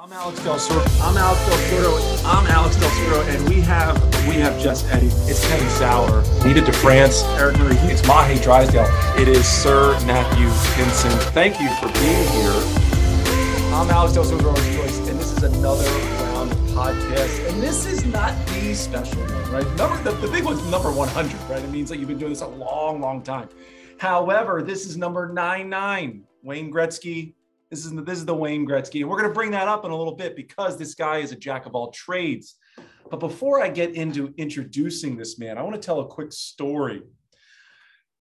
I'm Alex Del Sordo. I'm Alex Del Sordo. I'm Alex Del Sordo, and we have we have just Eddie. It's Teddy Sauer. Needed to France. Eric Murray. It's Mahe Drysdale. It is Sir Matthew Pinsent. Thank you for being here. I'm Alex Del Sordo, Joyce, and this is another round podcast. And this is not the special one, right? Number the, the big one's number 100, right? It means that you've been doing this a long, long time. However, this is number 99. Wayne Gretzky, this is this is the Wayne Gretzky, and we're going to bring that up in a little bit because this guy is a jack of all trades. But before I get into introducing this man, I want to tell a quick story.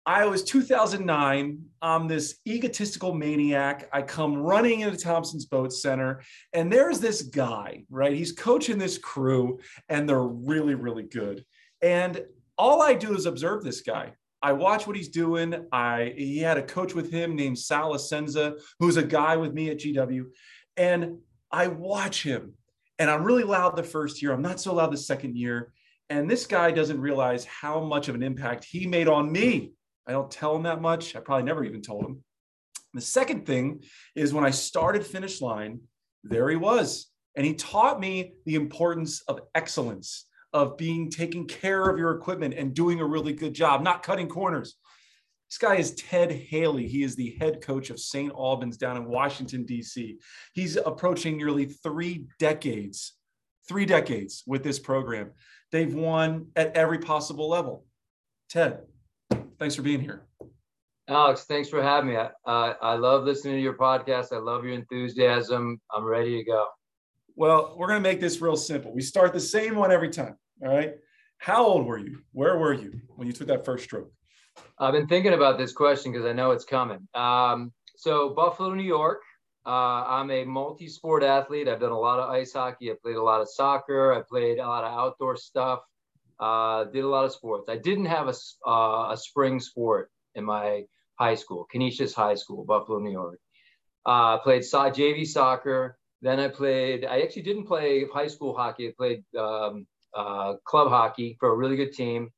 I was 2009. I'm this egotistical maniac. I come running into Thompson's Boat Center, and there's this guy, right? He's coaching this crew, and they're really, really good. And all I do is observe this guy. I watch what he's doing. I he had a coach with him named Sal Asenza, who's a guy with me at GW, and I watch him. And I'm really loud the first year. I'm not so loud the second year. And this guy doesn't realize how much of an impact he made on me. I don't tell him that much. I probably never even told him. The second thing is when I started finish line, there he was. And he taught me the importance of excellence of being taking care of your equipment and doing a really good job, not cutting corners. This guy is Ted Haley. He is the head coach of St. Albans down in Washington, D.C. He's approaching nearly three decades, three decades with this program. They've won at every possible level. Ted, thanks for being here. Alex, thanks for having me. I, uh, I love listening to your podcast. I love your enthusiasm. I'm ready to go. Well, we're going to make this real simple. We start the same one every time. All right. How old were you? Where were you when you took that first stroke? I've been thinking about this question because I know it's coming. Um, so, Buffalo, New York. Uh, I'm a multi sport athlete. I've done a lot of ice hockey. I played a lot of soccer. I played a lot of outdoor stuff. Uh, did a lot of sports. I didn't have a, uh, a spring sport in my high school, Canisius High School, Buffalo, New York. Uh, played so- JV soccer. Then I played, I actually didn't play high school hockey. I played um, uh, club hockey for a really good team.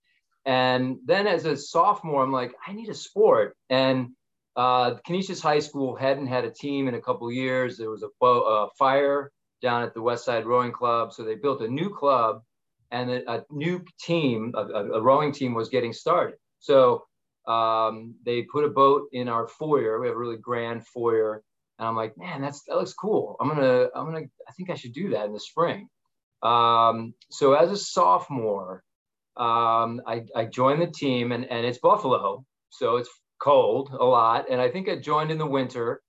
And then as a sophomore, I'm like, I need a sport. And uh, Canisius High School hadn't had a team in a couple years. There was a, a, fire down at the West Side Rowing Club. So they built a new club and a, a new team, a, a, rowing team was getting started. So um, they put a boat in our foyer. We have a really grand foyer. And I'm like, man, that's, that looks cool. I'm going to, I'm going to, I think I should do that in the spring. Um, so as a sophomore, um, I, I, joined the team and, and it's Buffalo. So it's cold a lot. And I think I joined in the winter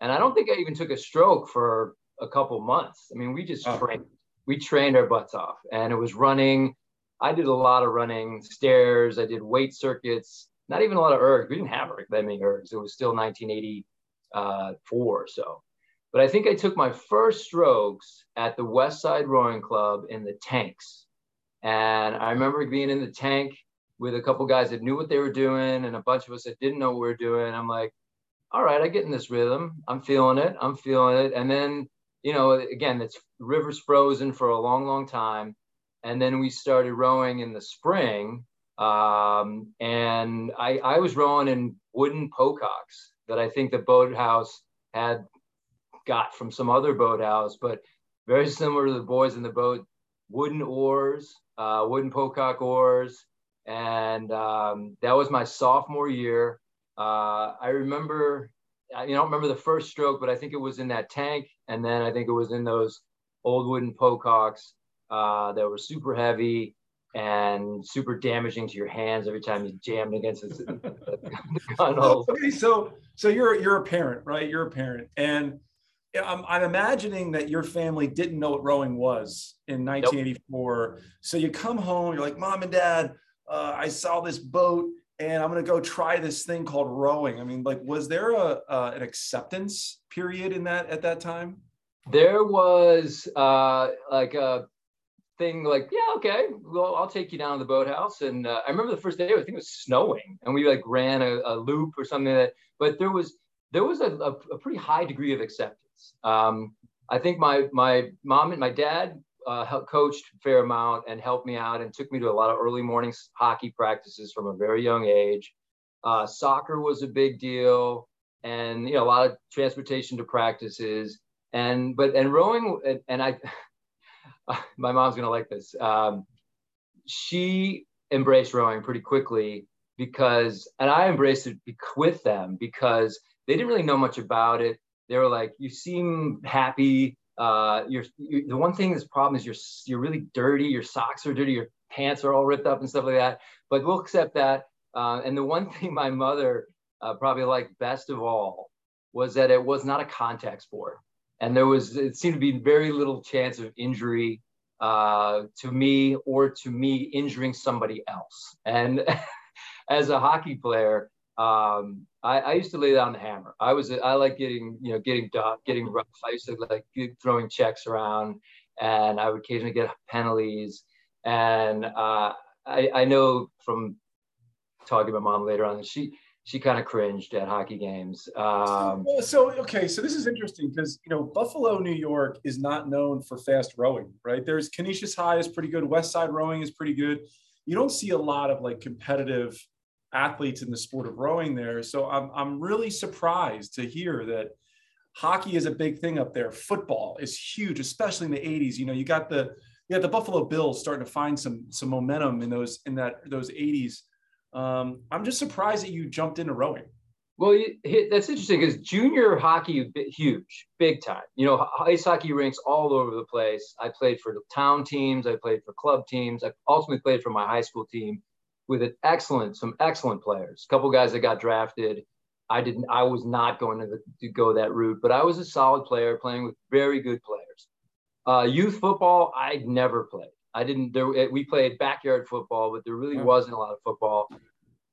and I don't think I even took a stroke for a couple months. I mean, we just oh. trained, we trained our butts off and it was running. I did a lot of running stairs. I did weight circuits, not even a lot of ergs. We didn't have that many ergs. It was still 1984 or so. But I think I took my first strokes at the West Side Rowing Club in the tanks. And I remember being in the tank with a couple guys that knew what they were doing and a bunch of us that didn't know what we were doing. I'm like, all right, I get in this rhythm. I'm feeling it. I'm feeling it. And then, you know, again, it's river's frozen for a long, long time. And then we started rowing in the spring. Um, and I, I was rowing in wooden Pococks that I think the boathouse had got from some other boathouse, but very similar to the boys in the boat, wooden oars, uh, wooden pocock oars. And um, that was my sophomore year. Uh, I remember, I don't remember the first stroke, but I think it was in that tank. And then I think it was in those old wooden pococks uh, that were super heavy and super damaging to your hands every time you jammed against the, the gun hole. Okay, so so you're you're a parent, right? You're a parent, and I'm, I'm, imagining that your family didn't know what rowing was in 1984. Nope. So you come home, you're like, Mom and Dad, uh, I saw this boat and I'm going to go try this thing called rowing. I mean, like, was there a, uh, an acceptance period in that at that time? There was uh, like a thing like, yeah, okay, well, I'll take you down to the boathouse. And uh, I remember the first day, I think it was snowing and we like ran a, a loop or something like that, but there was, there was a, a, a pretty high degree of acceptance um, I think my my mom and my dad uh, coached fair amount and helped me out and took me to a lot of early morning hockey practices from a very young age. Uh, soccer was a big deal, and you know a lot of transportation to practices. and but and rowing and, and I, my mom's gonna like this. Um, she embraced rowing pretty quickly because, and I embraced it with them because they didn't really know much about it. They were like, "You seem happy. Uh, you're, you, the one thing this problem is you're you're really dirty. Your socks are dirty. Your pants are all ripped up and stuff like that. But we'll accept that. Uh, and the one thing my mother uh, probably liked best of all was that it was not a contact sport, and there was it seemed to be very little chance of injury uh, to me or to me injuring somebody else. And as a hockey player, um, I, I, used to lay down the hammer. I was I like getting you know getting getting rough. I used to like throwing checks around, and I would occasionally get penalties. And uh, I, I know from talking to my mom later on, she she kind of cringed at hockey games. Um, so okay, so this is interesting because you know Buffalo, New York is not known for fast rowing, right? There's Canisius High is pretty good, West Side rowing is pretty good. You don't see a lot of like competitive athletes in the sport of rowing there. So I'm I'm really surprised to hear that hockey is a big thing up there. Football is huge, especially in the 80s. You know, you got the you got the Buffalo Bills starting to find some some momentum in those in that those 80s um, I'm just surprised that you jumped into rowing. Well, that's interesting because junior hockey huge, big time. You know, ice hockey rinks all over the place. I played for the town teams. I played for club teams. I ultimately played for my high school team with an excellent, some excellent players. A couple guys that got drafted. I didn't. I was not going to, the, to go that route, but I was a solid player playing with very good players. Uh, youth football, I never played. I didn't. There, we played backyard football, but there really wasn't a lot of football.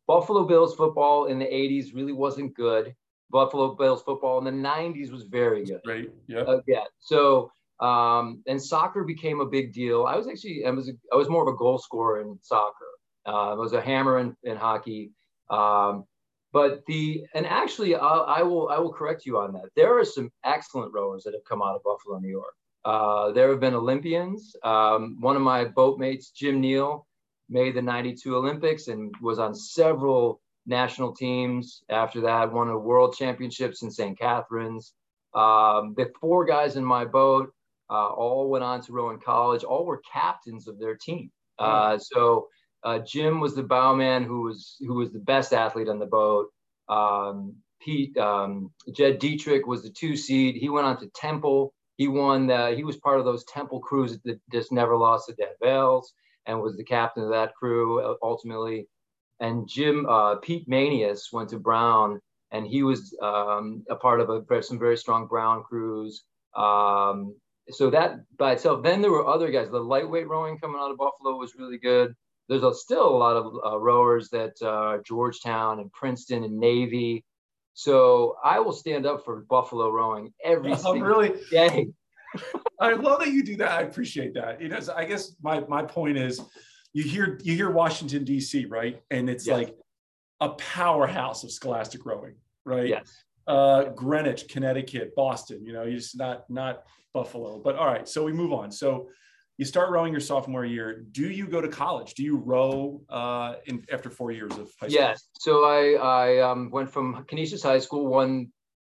Buffalo Bills football in the '80s really wasn't good. Buffalo Bills football in the '90s was very good. Right. Yeah. Uh, yeah. So, um, and soccer became a big deal. I was actually, I was, a, I was more of a goal scorer in soccer. Uh, was a hammer in, in hockey. Um, but the and actually, I'll, I will, I will correct you on that. There are some excellent rowers that have come out of Buffalo, New York. Uh, there have been Olympians. Um, one of my boatmates, Jim Neal, made the 92 Olympics and was on several national teams. After that, won a world championships in St. Catharines. Um, the four guys in my boat uh, all went on to row in college. All were captains of their team. Uh, so uh, Jim was the bowman who was who was the best athlete on the boat. Um, Pete um, Jed Dietrich was the two seed. He went on to Temple he won. The, he was part of those Temple crews that just never lost the Dad Vails and was the captain of that crew uh, ultimately. And Jim uh, Pete Manius went to Brown, and he was um, a part of a, some very strong Brown crews. Um, so that by itself. Then there were other guys. The lightweight rowing coming out of Buffalo was really good. There's a, still a lot of uh, rowers that uh, Georgetown and Princeton and Navy so I will stand up for Buffalo rowing every oh, really? day. I love that you do that. I appreciate that. You know, I guess my my point is, you hear you hear Washington D.C. right, and it's yes. like a powerhouse of scholastic rowing, right? Yes. Uh, Greenwich, Connecticut, Boston. You know, you just not not Buffalo. But all right, so we move on. So you start rowing your sophomore year. Do you go to college? Do you row uh, in, after four years of high school? Yes. So I, I um, went from Canisius High School, won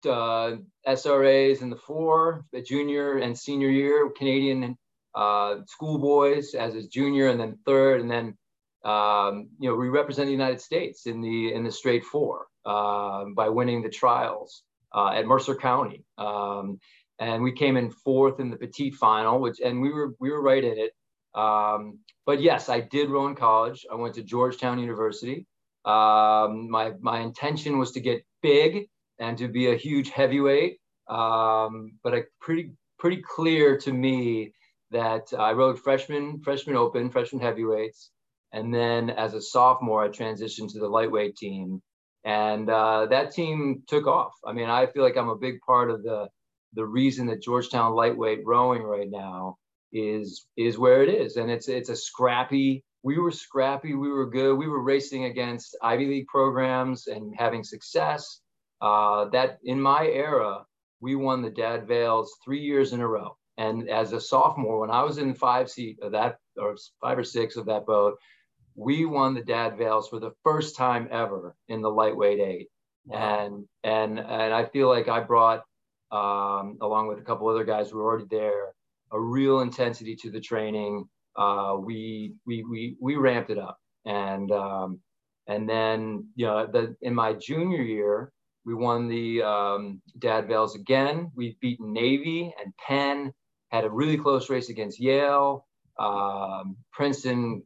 uh, SRAs in the four, the junior and senior year, Canadian uh, schoolboys as a junior, and then third, and then um, you know we represent the United States in the in the straight four uh, by winning the trials uh, at Mercer County. Um, and we came in fourth in the petite final, which and we were we were right in it. Um, but yes, I did row in college. I went to Georgetown University. Um, my my intention was to get big and to be a huge heavyweight. Um, but I pretty pretty clear to me that I rode freshman freshman open, freshman heavyweights, and then as a sophomore, I transitioned to the lightweight team, and uh, that team took off. I mean, I feel like I'm a big part of the the reason that Georgetown lightweight rowing right now is is where it is, and it's it's a scrappy. We were scrappy. We were good. We were racing against Ivy League programs and having success. Uh, that in my era, we won the Dad Vails three years in a row. And as a sophomore, when I was in five seat of that, or five or six of that boat, we won the Dad Vails for the first time ever in the lightweight eight. Wow. And and and I feel like I brought um, along with a couple other guys who were already there, a real intensity to the training. Uh, we, we, we, we ramped it up. And, um, and then, you know, the, in my junior year, we won the um, Dad Vails again. We've beaten Navy and Penn, had a really close race against Yale. Um, Princeton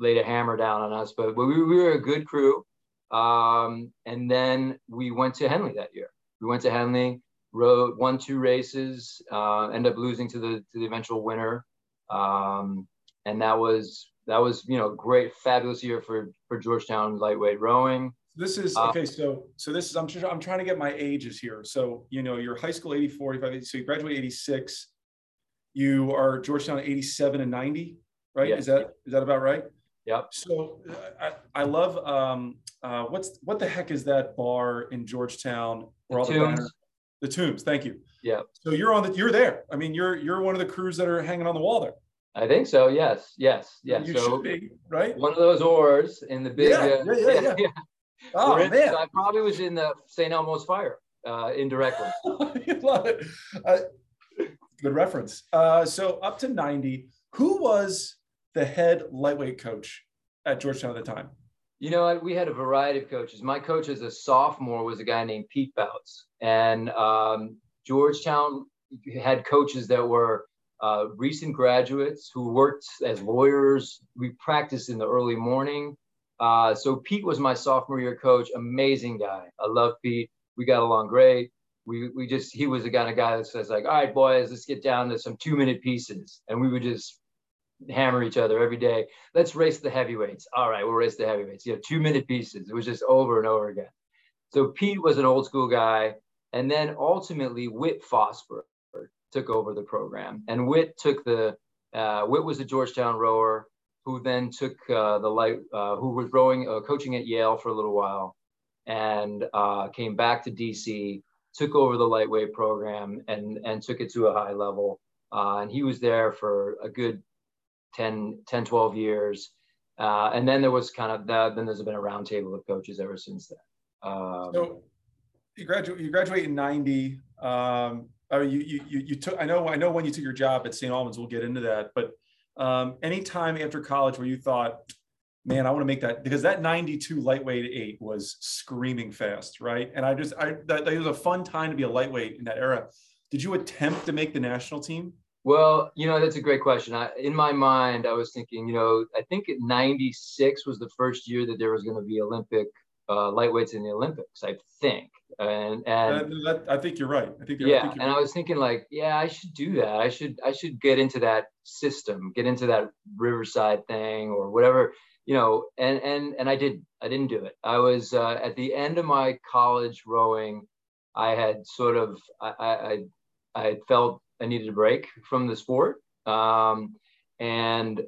laid a hammer down on us, but we, we were a good crew. Um, and then we went to Henley that year. We went to Henley, rode won two races, uh, ended up losing to the to the eventual winner, um, and that was that was you know great, fabulous year for for Georgetown lightweight rowing. This is uh, okay. So so this is I'm I'm trying to get my ages here. So you know you're high school 84, 85, so you graduate 86. You are Georgetown 87 and 90, right? Yeah, Is that is that about right? Yep. So I, I love um, uh, what's what the heck is that bar in Georgetown? Where the all the The tombs. Thank you. Yeah. So you're on the you're there. I mean, you're you're one of the crews that are hanging on the wall there. I think so. Yes. Yes. Yes. You so should be right. One of those oars in the big. Yeah. Uh, yeah. Yeah. yeah. Oh in, man! I probably was in the St. Elmo's fire uh, indirectly. Love it. Uh, good reference. Uh, so up to ninety. Who was the head lightweight coach at Georgetown at the time? You know, we had a variety of coaches. My coach as a sophomore was a guy named Pete Bouts, and um, Georgetown had coaches that were uh, recent graduates who worked as lawyers. We practiced in the early morning. Uh, so Pete was my sophomore year coach. Amazing guy. I love Pete. We got along great. We, we just he was the kind of guy that says like, all right, boys, let's get down to some two minute pieces, and we would just hammer each other every day. Let's race the heavyweights. All right, we'll race the heavyweights. You know, two minute pieces. It was just over and over again. So Pete was an old school guy. And then ultimately, Whit Fosberg took over the program. And Whit took the, uh, Whit was a Georgetown rower who then took uh, the light, uh, who was rowing, uh, coaching at Yale for a little while and uh, came back to DC, took over the lightweight program and, and took it to a high level. Uh, and he was there for a good 10, 10 12 years. Uh, and then there was kind of that, then there's been a roundtable of coaches ever since then. Um, so you graduate, you graduate in 90. Um, I mean, you, you, you, took, I know, I know when you took your job at St. Albans, we'll get into that, but um, any time after college where you thought, man, I want to make that because that 92 lightweight eight was screaming fast, right? And I just, I, that, that was a fun time to be a lightweight in that era. Did you attempt to make the national team? Well, you know, that's a great question. I, in my mind, I was thinking, you know, I think 96 was the first year that there was going to be Olympic uh, lightweights in the Olympics, I think. And, and uh, that, I think you're right. I think yeah. I think and right. I was thinking like, yeah, I should do that. I should, I should get into that system, get into that Riverside thing or whatever, you know, and, and, and I did, I didn't do it. I was uh, at the end of my college rowing. I had sort of, I, I, I felt I needed a break from the sport. Um, and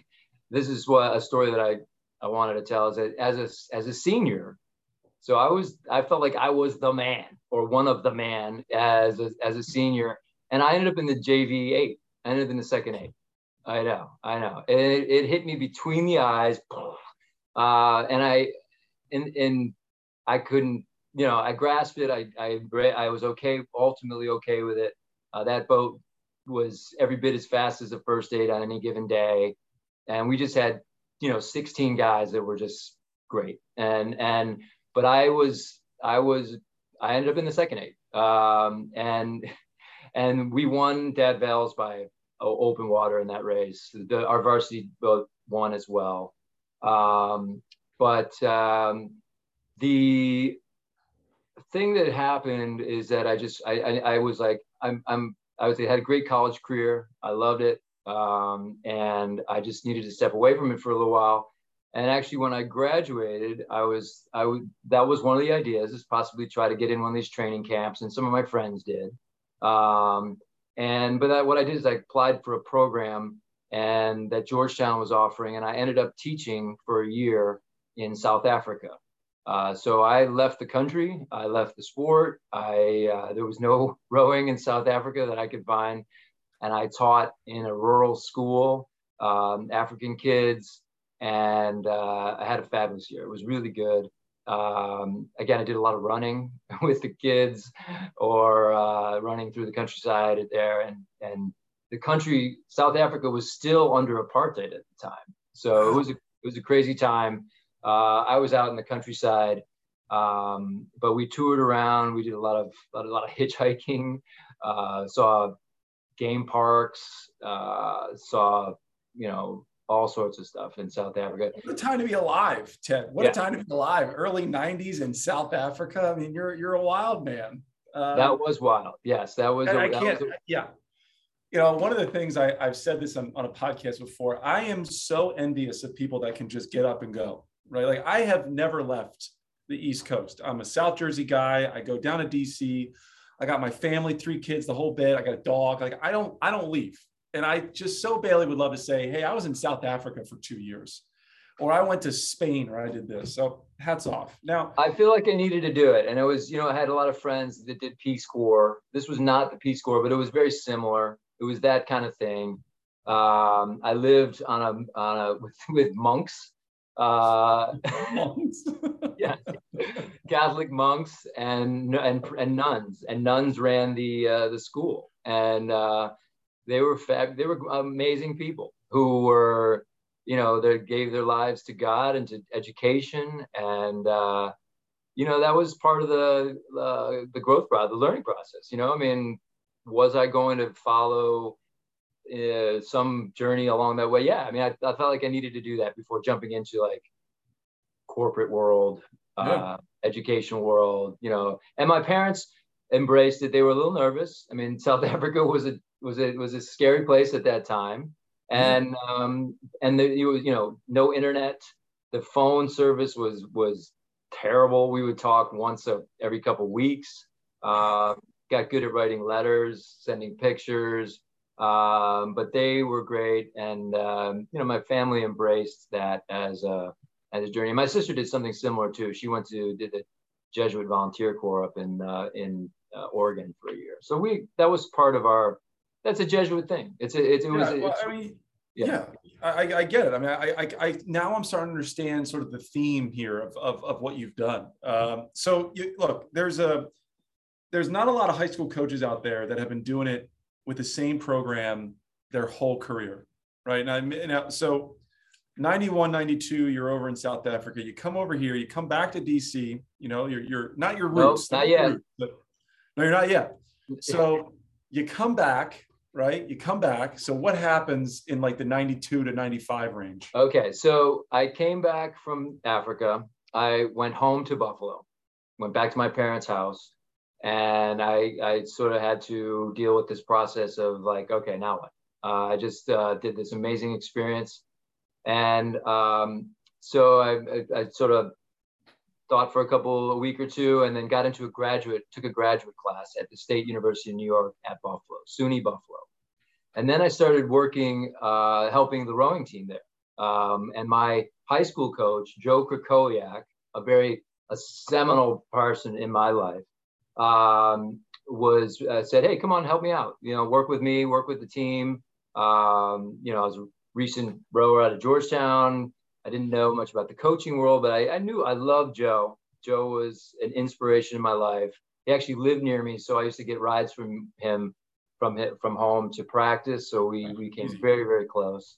this is what a story that I, I wanted to tell is that as a, as a senior, so I was, I felt like I was the man or one of the man as a, as a senior. And I ended up in the JV eight. I ended up in the second eight. I know, I know. It, it hit me between the eyes. Uh, and I, and, and I couldn't, you know, I grasped it. I, I, I was okay, ultimately okay with it. Uh, that boat was every bit as fast as the first aid on any given day, and we just had you know 16 guys that were just great. And and but I was I was I ended up in the second aid, um, and and we won Dad Vails by open water in that race. The, our varsity boat won as well. Um, but um, the thing that happened is that I just I, I, I was like I'm I'm I was I had a great college career. I loved it, um, and I just needed to step away from it for a little while. And actually, when I graduated, I was I that was one of the ideas is possibly try to get in one of these training camps, and some of my friends did. Um, and but that, what I did is I applied for a program and that Georgetown was offering, and I ended up teaching for a year in South Africa. Uh, so I left the country. I left the sport. I uh, there was no rowing in South Africa that I could find, and I taught in a rural school, um, African kids, and uh, I had a fabulous year. It was really good. Um, again, I did a lot of running with the kids or uh, running through the countryside there. And, and the country, South Africa was still under apartheid at the time. So it was a, it was a crazy time. Uh, I was out in the countryside, um, but we toured around. We did a lot of, a lot of, a lot of hitchhiking, uh, saw game parks, uh, saw, you know, all sorts of stuff in South Africa. What a time to be alive, Ted. What yeah. a time to be alive. Early 90s in South Africa. I mean, you're you're a wild man. Um, that was wild. Yes, that was. A, I can't, a, yeah. You know, one of the things I, I've said this on, on a podcast before, I am so envious of people that can just get up and go, right? Like I have never left the East Coast. I'm a South Jersey guy. I go down to DC. I got my family, three kids, the whole bit. I got a dog. Like I don't, I don't leave. And I just so badly would love to say, hey, I was in South Africa for two years, or I went to Spain, or I did this. So hats off. Now, I feel like I needed to do it. And it was, you know, I had a lot of friends that did Peace Corps. This was not the Peace Corps, but it was very similar. It was that kind of thing. Um, I lived on a, on a, with, with monks. Uh, monks. yeah, Catholic monks and, and, and nuns and nuns ran the, uh, the school. And, uh, they were fab, they were amazing people who were, you know, they gave their lives to God and to education, and uh, you know that was part of the uh, the growth process, the learning process. You know, I mean, was I going to follow uh, some journey along that way? Yeah, I mean, I, I, felt like I needed to do that before jumping into like corporate world, uh, yeah. education world. You know, and my parents embraced it. They were a little nervous. I mean, South Africa was a was a was a scary place at that time, and um, and the, it was you know no internet. The phone service was was terrible. We would talk once a, every couple weeks. Uh, got good at writing letters, sending pictures, um, but they were great, and um, you know my family embraced that as a as a journey. My sister did something similar too. She went to did the Jesuit Volunteer Corps up in uh, in uh, Oregon for a year. So we that was part of our that's a Jesuit thing. It's a, it, it was. Yeah, well, I mean, yeah, yeah I, I, get it. I mean, I, I, I, now I'm starting to understand sort of the theme here of, of, of what you've done. Um, so you, look, there's a, there's not a lot of high school coaches out there that have been doing it with the same program their whole career, right? And Now, now so 91, 92, you're over in South Africa. You come over here, you come back to DC. You know, you're you're not your roots, nope, not yet. Roots, but, no, you're not yet. So you come back right? You come back. So what happens in like the 92 to 95 range? Okay. So I came back from Africa. I went home to Buffalo, went back to my parents' house. And I, I sort of had to deal with this process of like, okay, now what? Uh, I just uh, did this amazing experience. And um, so I, I, I sort of thought for a couple a week or two and then got into a graduate took a graduate class at the state university of new york at buffalo suny buffalo and then i started working uh, helping the rowing team there um, and my high school coach joe krakowiak a very a seminal person in my life um, was uh, said hey come on help me out you know work with me work with the team um, you know i was a recent rower out of georgetown I didn't know much about the coaching world, but I, I knew I loved Joe. Joe was an inspiration in my life. He actually lived near me, so I used to get rides from him from from home to practice. So we we came very very close.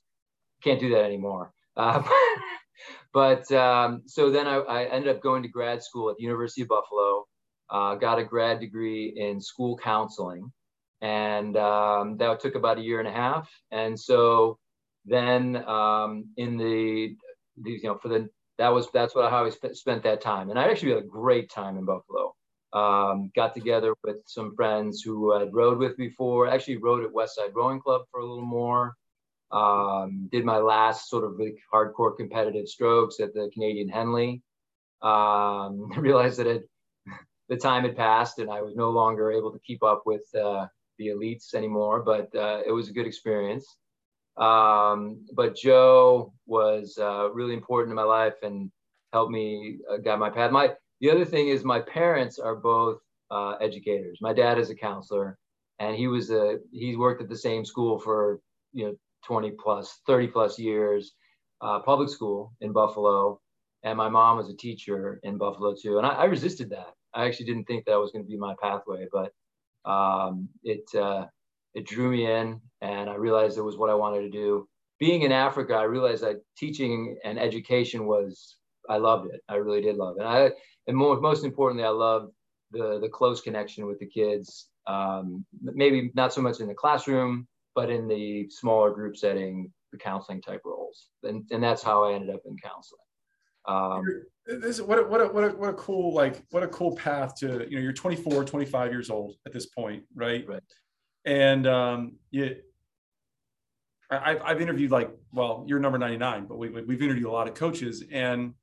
Can't do that anymore. Uh, but um, so then I, I, ended up going to grad school at the University of Buffalo. Uh, got a grad degree in school counseling, and um, that took about a year and a half. And so then um, in the these, you know, for the that was that's what how I sp- spent that time, and I actually had a great time in Buffalo. Um, got together with some friends who had rowed with before. Actually, rowed at Westside Rowing Club for a little more. Um, did my last sort of like hardcore competitive strokes at the Canadian Henley. Um, realized that it, the time had passed and I was no longer able to keep up with uh, the elites anymore, but uh, it was a good experience. Um, but Joe was uh, really important in my life and helped me uh, guide my path. My the other thing is my parents are both uh, educators. My dad is a counselor, and he was a he's worked at the same school for you know 20 plus 30 plus years, uh, public school in Buffalo. and my mom was a teacher in Buffalo too, and I, I resisted that. I actually didn't think that was going to be my pathway, but um, it uh, it drew me in, and I realized it was what I wanted to do. Being in Africa, I realized that teaching and education was I loved it. I really did love it. And I and more, most importantly, I loved the the close connection with the kids. Um, maybe not so much in the classroom, but in the smaller group setting, the counseling type roles, and and that's how I ended up in counseling. Um, this what a, what a, what a, what a cool like what a cool path to you know you're 24 25 years old at this point right? Right. And um you I've, I've interviewed like well you're number 99 but we, we've interviewed a lot of coaches and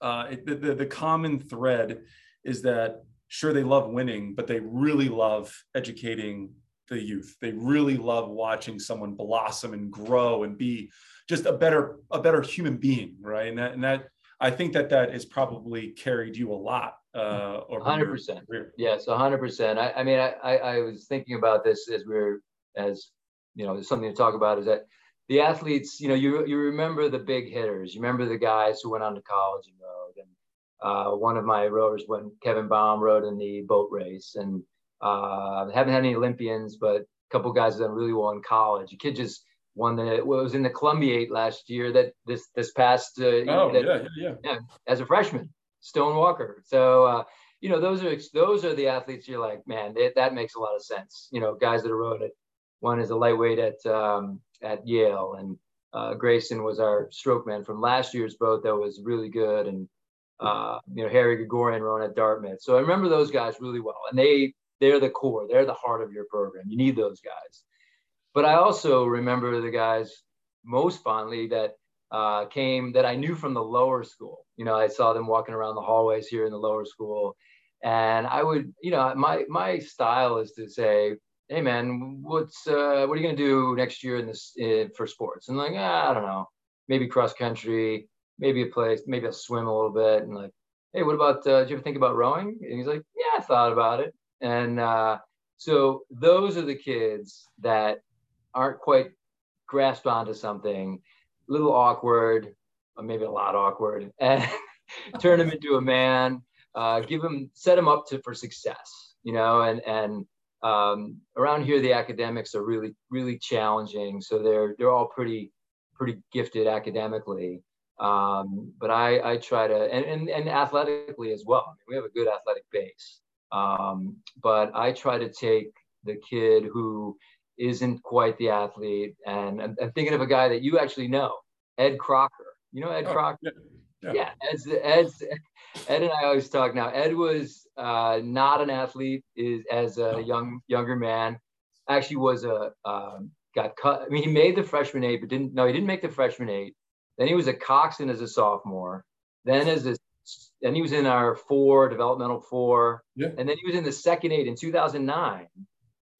uh, it, the, the, the common thread is that sure they love winning but they really love educating the youth. They really love watching someone blossom and grow and be just a better a better human being right? And that and that i think that that has probably carried you a lot uh 100% yes 100% I, I mean I, I was thinking about this as we are as you know there's something to talk about is that the athletes you know you you remember the big hitters. You remember the guys who went on to college and rode. And uh, one of my rowers when kevin baum rode in the boat race. And uh, haven't had any olympians but a couple guys that done really well in college. A kid just won that was in the Columbia eight last year that this this past uh, oh that, yeah, yeah yeah. As a freshman Stone Walker. So uh, you know those are those are the athletes you're like man they, that makes a lot of sense. You know guys that are rode it one is a lightweight at um, at Yale and uh, Grayson was our stroke man from last year's boat that was really good. And uh, you know Harry Gregorian rode at Dartmouth. So I remember those guys really well and they they're the core they're the heart of your program. You need those guys but I also remember the guys most fondly that uh, came that I knew from the lower school. You know, I saw them walking around the hallways here in the lower school, and I would, you know, my my style is to say, "Hey, man, what's uh, what are you gonna do next year in this for sports?" And like, ah, I don't know, maybe cross country, maybe a place, maybe I'll swim a little bit, and like, hey, what about? Uh, did you ever think about rowing? And he's like, Yeah, I thought about it, and uh, so those are the kids that aren't quite grasped onto something, a little awkward, or maybe a lot awkward, and turn him into a man, uh, give him, set him up to for success, you know, and and um, around here the academics are really really challenging, so they're they're all pretty pretty gifted academically. Um, but I, I try to, and, and, and athletically as well. We have a good athletic base. Um, but I try to take the kid who isn't quite the athlete. And I'm, I'm, thinking of a guy that you actually know, Ed Crocker. You know Ed oh, Crocker? Yeah. Yeah. yeah, Ed's, Ed's, Ed and I always talk now. Ed was uh, not an athlete is as a young younger man. Actually, was a um, got cut. I mean, he made the freshman eight, but didn't. No, he didn't make the freshman eight. Then he was a coxswain as a sophomore. Then as a then he was in our four developmental four. Yeah. And then he was in the second eight in 2009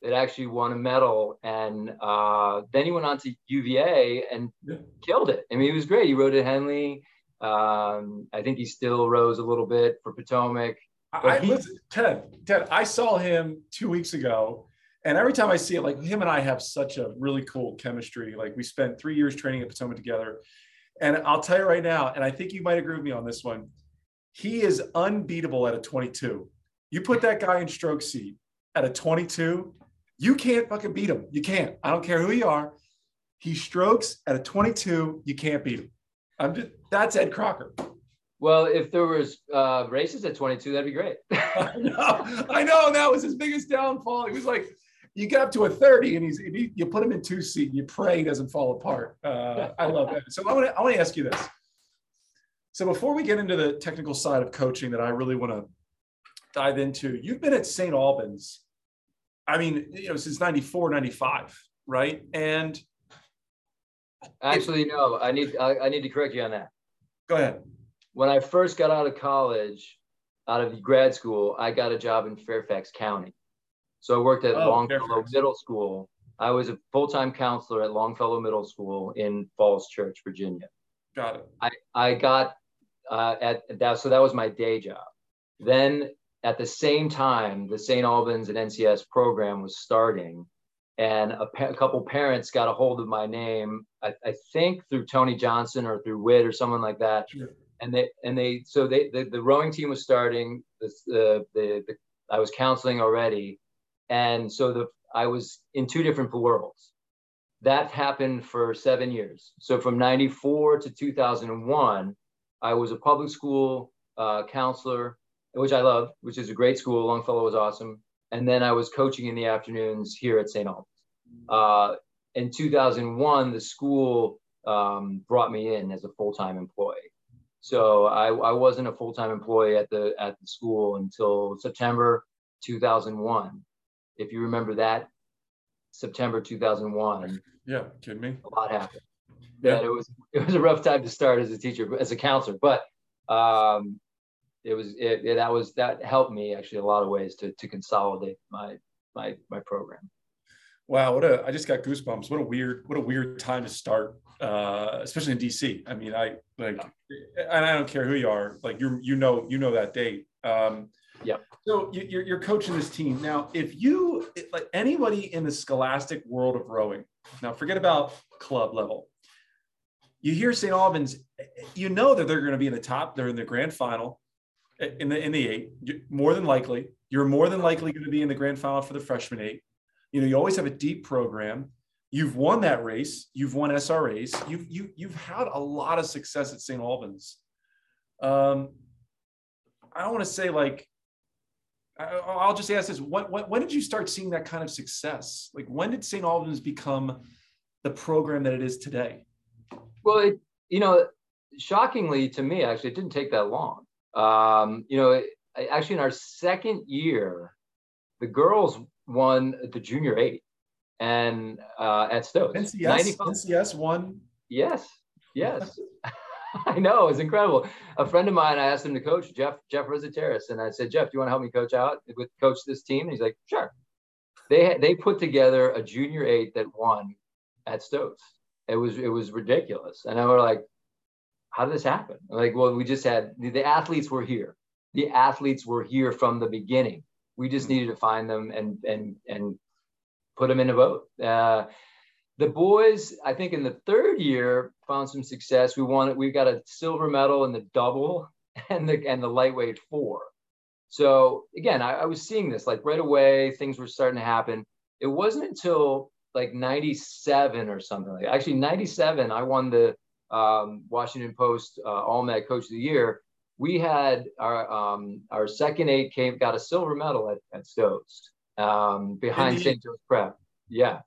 that actually won a medal. And uh, then he went on to UVA and yeah. killed it. I mean, he was great. He rode at Henley. Um, I think he still rose a little bit for Potomac. I, he, listen, Ted, Ted, I saw him two weeks ago. And every time I see it, like him and I have such a really cool chemistry. Like we spent three years training at Potomac together. And I'll tell you right now, and I think you might agree with me on this one. He is unbeatable at a 22. You put that guy in stroke seat at a 22, you can't fucking beat him. You can't. I don't care who you are. He strokes at a 22. You can't beat him. I'm just, that's Ed Crocker. Well, if there was uh, races at 22, that'd be great. I know. I know. That was his biggest downfall. He was like, you get up to a 30 and he's he, you put him in two seat and you pray he doesn't fall apart. Uh, I love that. So I want to I want to ask you this. So before we get into the technical side of coaching that I really want to dive into, you've been at St. Albans I mean, you know, since 94, 95, right? And actually, no, I need I, I need to correct you on that. Go ahead. When I first got out of college, out of grad school, I got a job in Fairfax County. So I worked at oh, Longfellow Fairfax. Middle School. I was a full-time counselor at Longfellow Middle School in Falls Church, Virginia. Got it. I, I got uh, at that, so that was my day job. Then at the same time, the St. Albans and NCS program was starting, and a, pa- a couple parents got a hold of my name. I, I, think through Tony Johnson or through Whit or someone like that. Sure. and they and they so they the, the rowing team was starting. The, the the the I was counseling already, and so the I was in two different worlds. That happened for seven years. So from '94 to 2001, I was a public school uh, counselor, which I loved, which is a great school. Longfellow was awesome. And then I was coaching in the afternoons here at St. Albans. Uh, in 2001, the school um, brought me in as a full-time employee. So I, I wasn't a full-time employee at the at the school until September 2001. If you remember that, September 2001. Yeah, kidding me? A lot happened. Yeah, it was it was a rough time to start as a teacher, as a counselor, but um, it was it, it, that was that helped me actually a lot of ways to to consolidate my my my program. Wow, what a I just got goosebumps. What a weird what a weird time to start, uh, especially in DC. I mean, I like, and I don't care who you are. Like you you know you know that date. Um, yeah. So you, are you're coaching this team now. If you like anybody in the scholastic world of rowing, now forget about club level. You hear St. Albans, you know that they're going to be in the top. They're in the grand final in the in the eight. More than likely, you're more than likely going to be in the grand final for the freshman eight. You know, you always have a deep program. You've won that race. You've won SRAs. You've you, you've had a lot of success at St. Albans. Um, I don't want to say like. I'll just ask this: when, when, when did you start seeing that kind of success? Like, when did St. Albans become the program that it is today? Well, it, you know, shockingly to me, actually, it didn't take that long. Um, you know, actually, in our second year, the girls won the junior eight and uh, at Stotes. NCS, NCS won. Yes, yes. I know it's incredible. A friend of mine, I asked him to coach Jeff Jeff Rosateris, and I said, Jeff, do you want to help me coach out with coach this team? And he's like, sure. They they put together a junior eight that won at Stotes. It was it was ridiculous, and I was like, how did this happen? Like, well, we just had the athletes were here. The athletes were here from the beginning. We just needed to find them and and and put them in a boat. Uh, the boys, I think, in the third year found some success. We won it. We got a silver medal in the double and the and the lightweight four. So again, I, I was seeing this like right away. Things were starting to happen. It wasn't until like 97 or something like actually 97 i won the um, Washington Post uh, All Met Coach of the Year, we had our um, our second eight came got a silver medal at, at Stotes um, behind St. Joe's Prep. Yeah,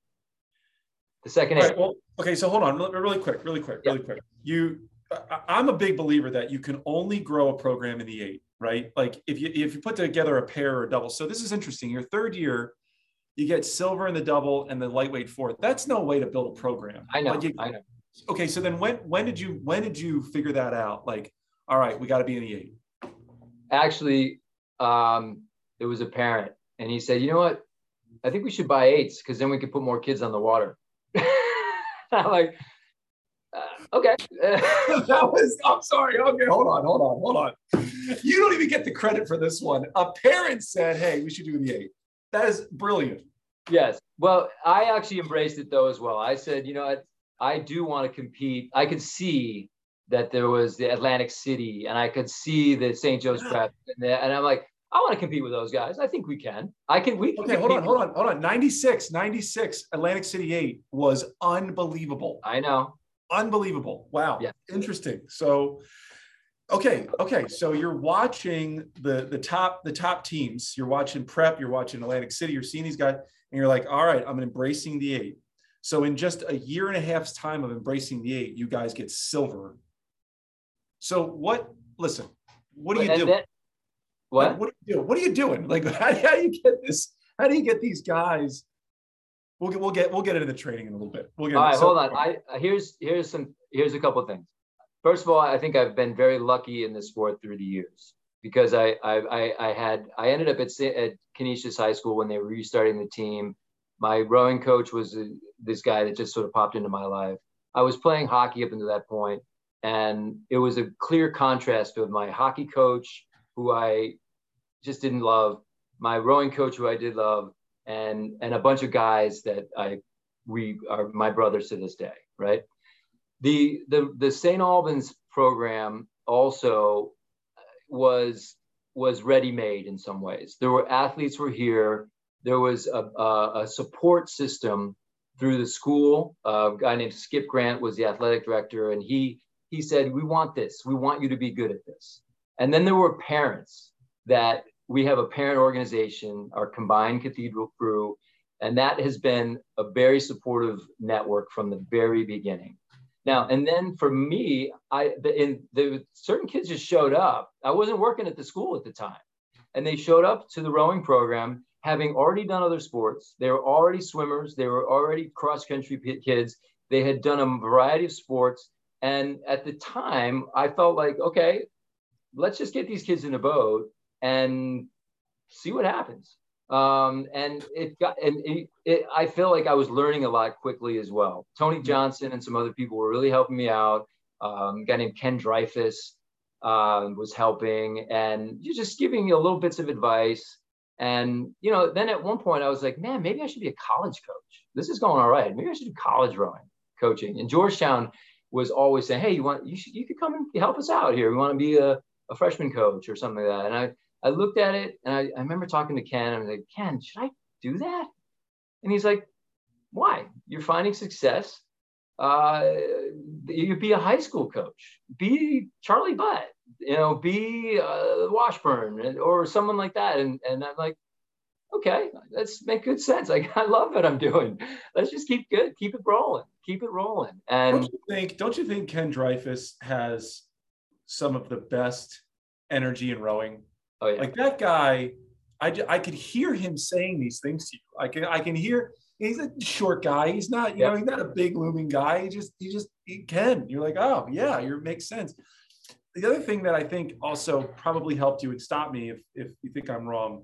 the second eight. Right, well, okay, so hold on, really quick, really quick, really yeah. quick. You, I'm a big believer that you can only grow a program in the eight, right? Like if you if you put together a pair or a double. So this is interesting. Your third year, you get silver in the double and the lightweight fourth. That's no way to build a program. I know. Like you, I know okay so then when when did you when did you figure that out? Like all right we got to be in the eight. Actually um it was a parent and he said you know what? I think we should buy eights because then we could put more kids on the water. I'm like uh, okay. That was i'm sorry okay hold on hold on hold on. You don't even get the credit for this one. A parent said hey we should do the eight. That is brilliant. Yes. Well i actually embraced it though as well. I said you know I do want to compete. I could see that there was the Atlantic City, and I could see the St. Joe's Prep, and, the, and I'm like, I want to compete with those guys. I think we can. I can. We okay. Hold on, hold on, hold on. 96, 96, Atlantic City eight was unbelievable. I know. Unbelievable. Wow. Yeah. Interesting. So, okay, okay. So you're watching the the top the top teams. You're watching Prep. You're watching Atlantic City. You're seeing these guys, and you're like, all right, I'm embracing the eight. So in just a year and a half's time of embracing the eight, you guys get silver. So what? Listen, what do you do? what? what do you do? What are you doing? Like, how, how do you get this? How do you get these guys? We'll get we'll get we'll get into the training in a little bit. We'll get all right. So, hold on. I here's here's some here's a couple of things. First of all, I think I've been very lucky in this sport through the years because I I I, had I ended up at at Canisius High School when they were restarting the team my rowing coach was uh, this guy that just sort of popped into my life. I was playing hockey up until that point, and it was a clear contrast with my hockey coach, who I just didn't love, my rowing coach, who I did love, and and a bunch of guys that I we are my brothers to this day, right? The the the St. Albans program also was was ready made in some ways. There were athletes were here. There was a, a, a support system through the school. Uh, a guy named Skip Grant was the athletic director, and he he said, "We want this. We want you to be good at this." And then there were parents that we have a parent organization, our combined cathedral crew, and that has been a very supportive network from the very beginning. Now, and then for me, I in the certain kids just showed up. I wasn't working at the school at the time, and they showed up to the rowing program having already done other sports. They were already swimmers. They were already cross country kids. They had done a variety of sports, and at the time, I felt like, okay, let's just get these kids in a boat and see what happens um, and it got and it, it, I feel like I was learning a lot quickly as well. Tony mm-hmm. Johnson and some other people were really helping me out. Um, a guy named Ken Dreyfus uh, was helping, and just giving you little bits of advice. And you know, then at one point I was like, man, maybe I should be a college coach. This is going all right. Maybe I should do college rowing coaching. And Georgetown was always saying, hey, you want you should you could come and help us out here. We want to be a, a freshman coach or something like that. And I I looked at it and I, I remember talking to Ken. I was like, Ken, should I do that? And he's like, why? You're finding success. Uh, you'd be a high school coach, be Charlie Butt, you know, be uh, Washburn or someone like that. And, and I'm like, okay, let's make good sense. Like, I love what I'm doing. Let's just keep good, keep it rolling, keep it rolling. And don't you think, don't you think Ken Dreyfus has some of the best energy in rowing? Oh, yeah. Like that guy, I, I could hear him saying these things to you. I can I can hear he's a short guy. He's not, you know, he's not a big looming guy. He just he just he can. You're like, oh yeah, you're makes sense. The other thing that I think also probably helped you and stop me if if you think I'm wrong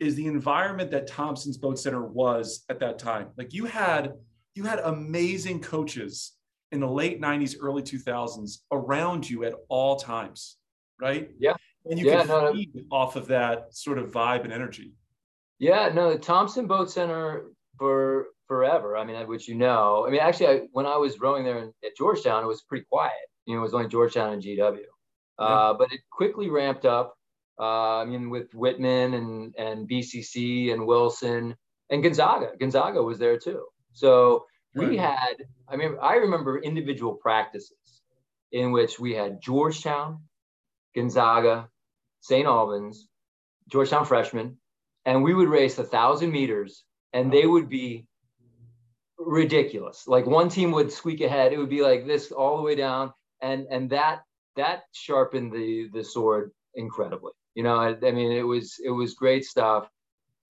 is the environment that Thompson's Boat Center was at that time. Like you had you had amazing coaches in the late 90s, early 2000s around you at all times, right? Yeah and you yeah, can no, feed no. off of that sort of vibe and energy. Yeah, no, the Thompson Boat Center for forever. I mean, which you know, I mean, actually, I, when I was rowing there at Georgetown, it was pretty quiet. You know, it was only Georgetown and GW, yeah. uh, but it quickly ramped up. Uh, I mean, with Whitman and and BCC and Wilson and Gonzaga. Gonzaga was there too. So we right. had. I mean, I remember individual practices in which we had Georgetown, Gonzaga, St. Albans, Georgetown freshmen, and we would race a thousand meters, and they would be ridiculous. Like one team would squeak ahead, it would be like this all the way down, and and that that sharpened the the sword incredibly. You know, I, I mean, it was it was great stuff.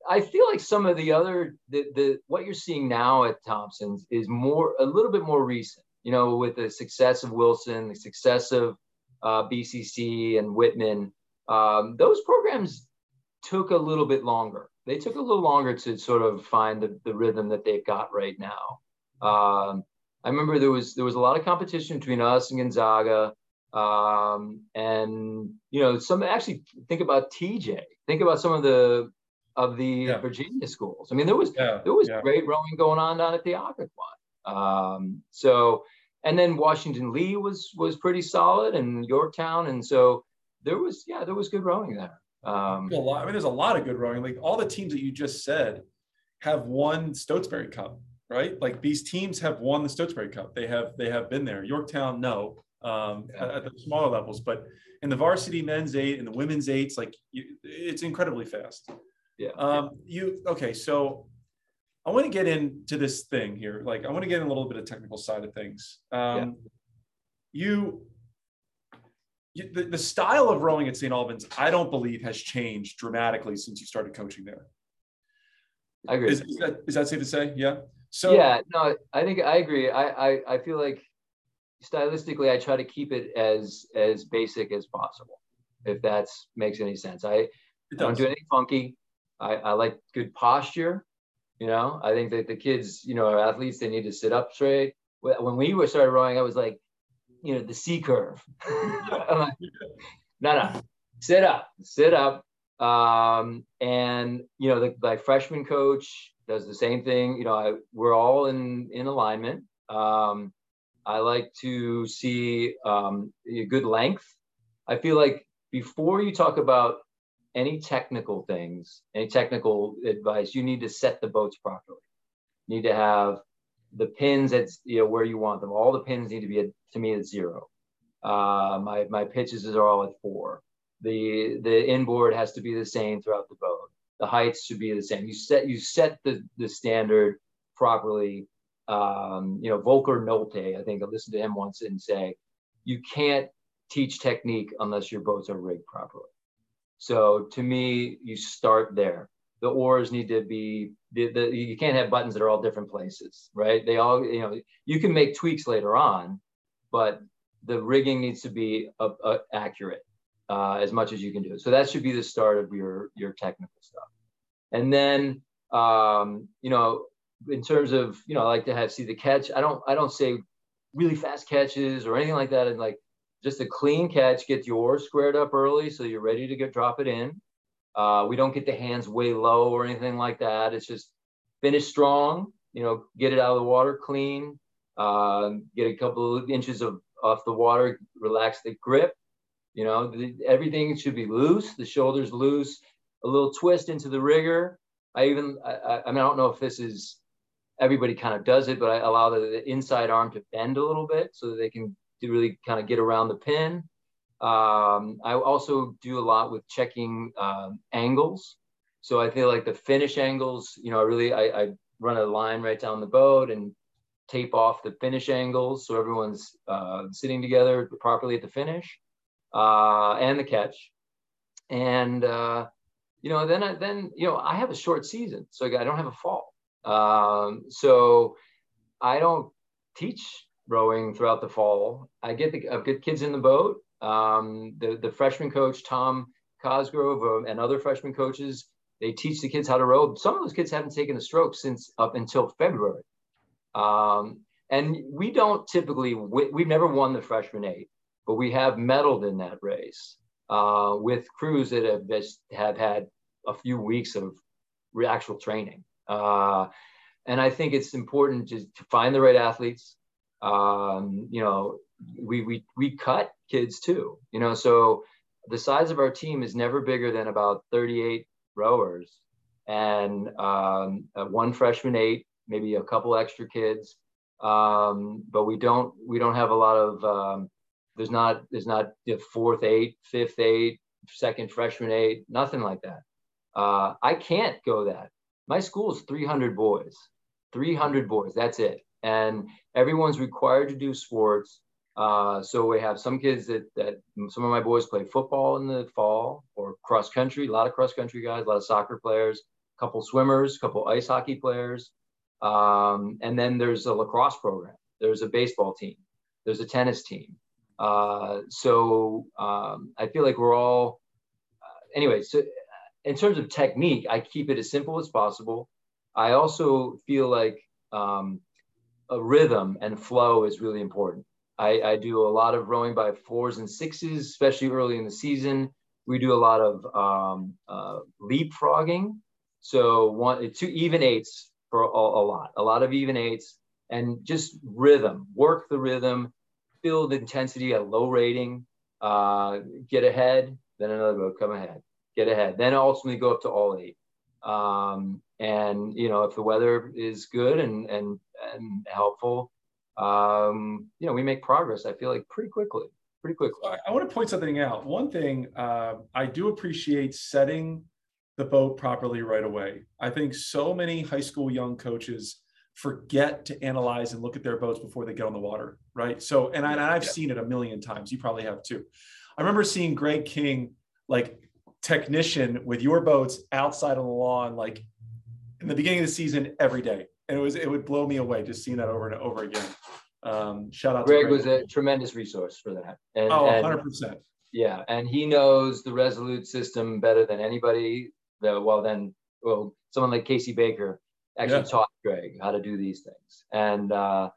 I feel like some of the other the, the what you're seeing now at Thompson's is more a little bit more recent. You know, with the success of Wilson, the success of uh, BCC and Whitman, um, those programs took a little bit longer. They took a little longer to sort of find the, the rhythm that they've got right now. Um, I remember there was there was a lot of competition between us and Gonzaga, um, and you know some actually think about TJ. Think about some of the of the yeah. Virginia schools. I mean, there was yeah, there was yeah. great rowing going on down at the Occoquan. Um, so, and then Washington Lee was was pretty solid, and Yorktown, and so there was yeah there was good rowing there. Um, a lot. I mean, there's a lot of good rowing. Like all the teams that you just said have won Stotesbury Cup, right? Like these teams have won the Stotesbury Cup. They have they have been there. Yorktown, no, um, yeah. at, at, the smaller levels, but in the varsity men's eight and the women's eights, like you, it's incredibly fast. Yeah. Um, you okay? So I want to get into this thing here. Like I want to get in a little bit of technical side of things. Um, yeah. You the, the style of rowing at St. Albans, I don't believe has changed dramatically since you started coaching there. I agree. Is, is, that, is that safe to say? Yeah. So yeah, no, I think I agree. I, I, I feel like stylistically, I try to keep it as as basic as possible, if that makes any sense. I, I don't do anything funky. I, I like good posture. You know, I think that the kids, you know, are athletes. They need to sit up straight. When we were started rowing, I was like, you know, the C curve. no, no, sit up, sit up. Um, and you know, the my freshman coach does the same thing. You know, I, we're all in in alignment. Um, I like to see um, a good length. I feel like before you talk about any technical things, any technical advice, you need to set the boats properly. You need to have the pins at you know where you want them. All the pins need to be at, to me at zero. Uh, my my pitches are all at four. The the inboard has to be the same throughout the boat. The heights should be the same. You set you set the the standard properly. Um, you know, Volker Nolte, I think I listened to him once and say, you can't teach technique unless your boats are rigged properly. So to me, you start there. The oars need to be the, the, you can't have buttons that are all different places, right? They all you know you can make tweaks later on, but the rigging needs to be uh, uh, accurate uh, as much as you can do. it. So that should be the start of your your technical stuff, and then um, you know in terms of you know I like to have see the catch. I don't I don't say really fast catches or anything like that, and like just a clean catch, get yours squared up early so you're ready to get drop it in. Uh, we don't get the hands way low or anything like that. It's just finish strong, you know, get it out of the water clean, uh, get a couple of inches of off the water, relax the grip. You know, the, everything should be loose. The shoulders loose, a little twist into the rigger. I even, I, I mean, I don't know if this is everybody kind of does it, but I allow the, the inside arm to bend a little bit so that they can really kind of get around the pin. Um, I also do a lot with checking um, angles. So I feel like the finish angles, you know, I really, I, I, run a line right down the boat and tape off the finish angles. So everyone's uh, sitting together properly at the finish uh, and the catch. And, uh, you know, then, I, then, you know, I have a short season, so I don't have a fall. Um, so I don't teach rowing throughout the fall. I get the I've got kids in the boat. Um, the the freshman coach Tom Cosgrove um, and other freshman coaches they teach the kids how to row. Some of those kids haven't taken a stroke since up until February. Um, and we don't typically we've never won the freshman eight, but we have medaled in that race uh, with crews that have just have had a few weeks of actual training. Uh, and I think it's important to, to find the right athletes, um, you know, we, we, we cut kids too, you know, so the size of our team is never bigger than about 38 rowers and um, uh, one freshman eight, maybe a couple extra kids. Um, but we don't, we don't have a lot of, um, there's not, there's not the fourth eight, fifth eight, second freshman eight, nothing like that. Uh, I can't go that. My school is 300 boys, 300 boys. That's it and everyone's required to do sports. Uh, so we have some kids that, that some of my boys play football in the fall or cross country, a lot of cross country guys, a lot of soccer players, a couple swimmers, a couple ice hockey players. Um, and then there's a lacrosse program, there's a baseball team, there's a tennis team. Uh, so um, I feel like we're all, uh, anyway, so in terms of technique, I keep it as simple as possible. I also feel like um, a rhythm and flow is really important. I, I, do a lot of rowing by fours and sixes, especially early in the season. We do a lot of um, uh, leapfrogging. So one, two even eights for a, a, lot, a lot of even eights, and just rhythm. Work the rhythm, build intensity at low rating. Uh, get ahead, then another boat come ahead, get ahead, then ultimately go up to all eight. Um, and you know, if the weather is good and and and helpful, um, you know, we make progress. I feel like pretty quickly, pretty quickly. I, I want to point something out. One thing uh, I do appreciate setting the boat properly right away. I think so many high school young coaches forget to analyze and look at their boats before they get on the water, right? So, and, I, I've yeah. seen it a million times. You probably have too. I remember seeing Greg King, like technician with your boats outside on the lawn, like in the beginning of the season every day and it was it would blow me away just seeing that over and over again. Um, shout out Greg, Greg was a tremendous resource for that. And, oh, 100%. yeah, and he knows the Resolute system better than anybody. The, well, then, well, someone like Casey Baker actually yeah. taught Greg how to do these things. And uh,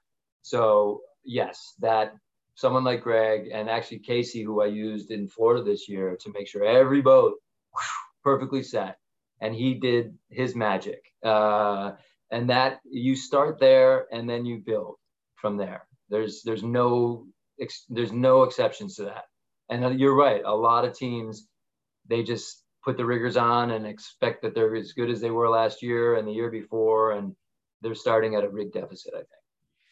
so, yes, that someone like Greg and actually Casey, who I used in Florida this year to make sure every boat whew, perfectly set, and he did his magic. Uh, and that you start there and then you build from there there's there's no there's no exceptions to that And you're right. A lot of teams, they just put the riggers on and expect that they're as good as they were last year and the year before, and they're starting at a rig deficit. I think.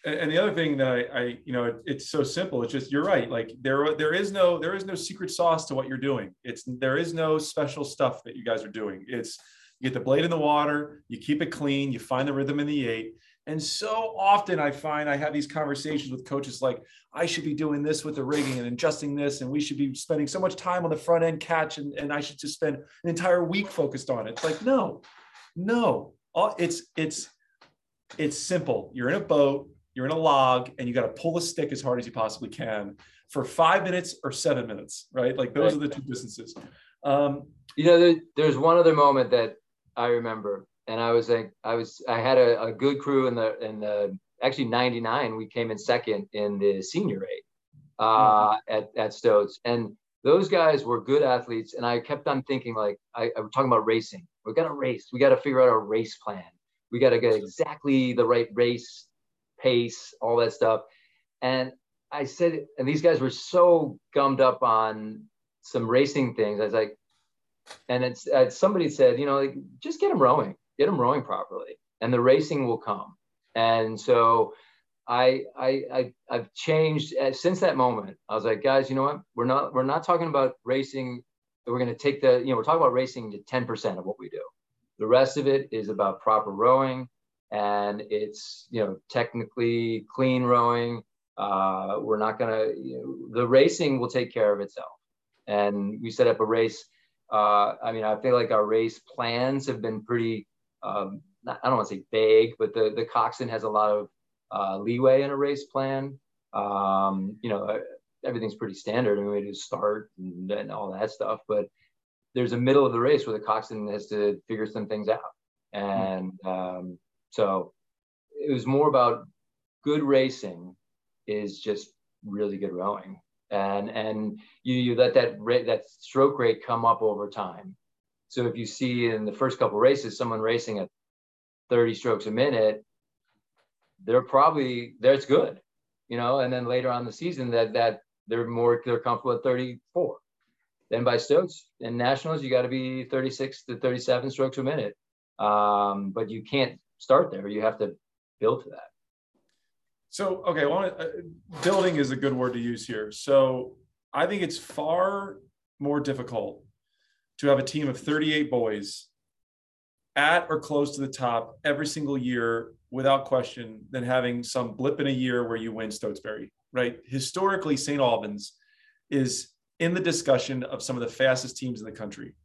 And the other thing that I, I you know, it, it's so simple. It's just you're right. Like there, there is no, there is no secret sauce to what you're doing. It's there is no special stuff that you guys are doing. It's you get the blade in the water, you keep it clean, you find the rhythm in the eight, and so often I find I have these conversations with coaches like, I should be doing this with the rigging and adjusting this, and we should be spending so much time on the front end catch, and, and I should just spend an entire week focused on it. It's like, no, no. It's it's it's simple. You're in a boat, you're in a log, and you got to pull the stick as hard as you possibly can for five minutes or seven minutes, right? Like those right. are the two distances. Um, you know, there, there's one other moment that I remember and I was like, I was, I had a, a good crew in the, in the, actually 99, we came in second in the senior eight uh, mm-hmm. at, at Stotes. And those guys were good athletes. And I kept on thinking like, I, I was talking about racing. We got to race. We got to figure out our race plan. We got to get exactly the right race pace, all that stuff. And I said, and these guys were so gummed up on some racing things. I was like, and it's uh, somebody said, you know, like, just get them rowing get them rowing properly and the racing will come. And so I, I, I have changed uh, since that moment. I was like, guys, you know what? We're not, we're not talking about racing. We're going to take the, you know, we're talking about racing to 10% of what we do. The rest of it is about proper rowing and it's, you know, technically clean rowing. Uh, we're not going to, you know, the racing will take care of itself. And we set up a race. Uh, I mean, I feel like our race plans have been pretty um, not, I don't want to say vague, but the the coxswain has a lot of uh, leeway in a race plan. Um, you know, everything's pretty standard. I mean, we do start and, and all that stuff, but there's a middle of the race where the coxswain has to figure some things out. And um, so it was more about good racing is just really good rowing. And, and you, you let that rate, that stroke rate come up over time. So if you see in the first couple races someone racing at 30 strokes a minute, they're probably that's good, you know. And then later on the season, that that they're more they're comfortable at 34. Then by Stotes in nationals, you got to be 36 to 37 strokes a minute. Um, but you can't start there. You have to build to that. So okay, well, uh, building is a good word to use here. So I think it's far more difficult to have a team of 38 boys at or close to the top every single year without question than having some blip in a year where you win Stotesbury, right? Historically, St. Albans is in the discussion of some of the fastest teams in the country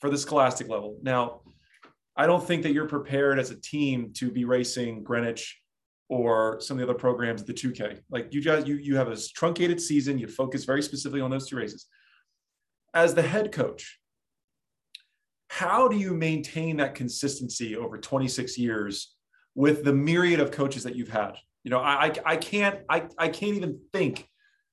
for the scholastic level. Now, I don't think that you're prepared as a team to be racing Greenwich or some of the other programs at the 2K. Like you guys, you you have a truncated season. You focus very specifically on those two races. As the head coach, how do you maintain that consistency over 26 years with the myriad of coaches that you've had? You know, I, I can't, I, I can't even think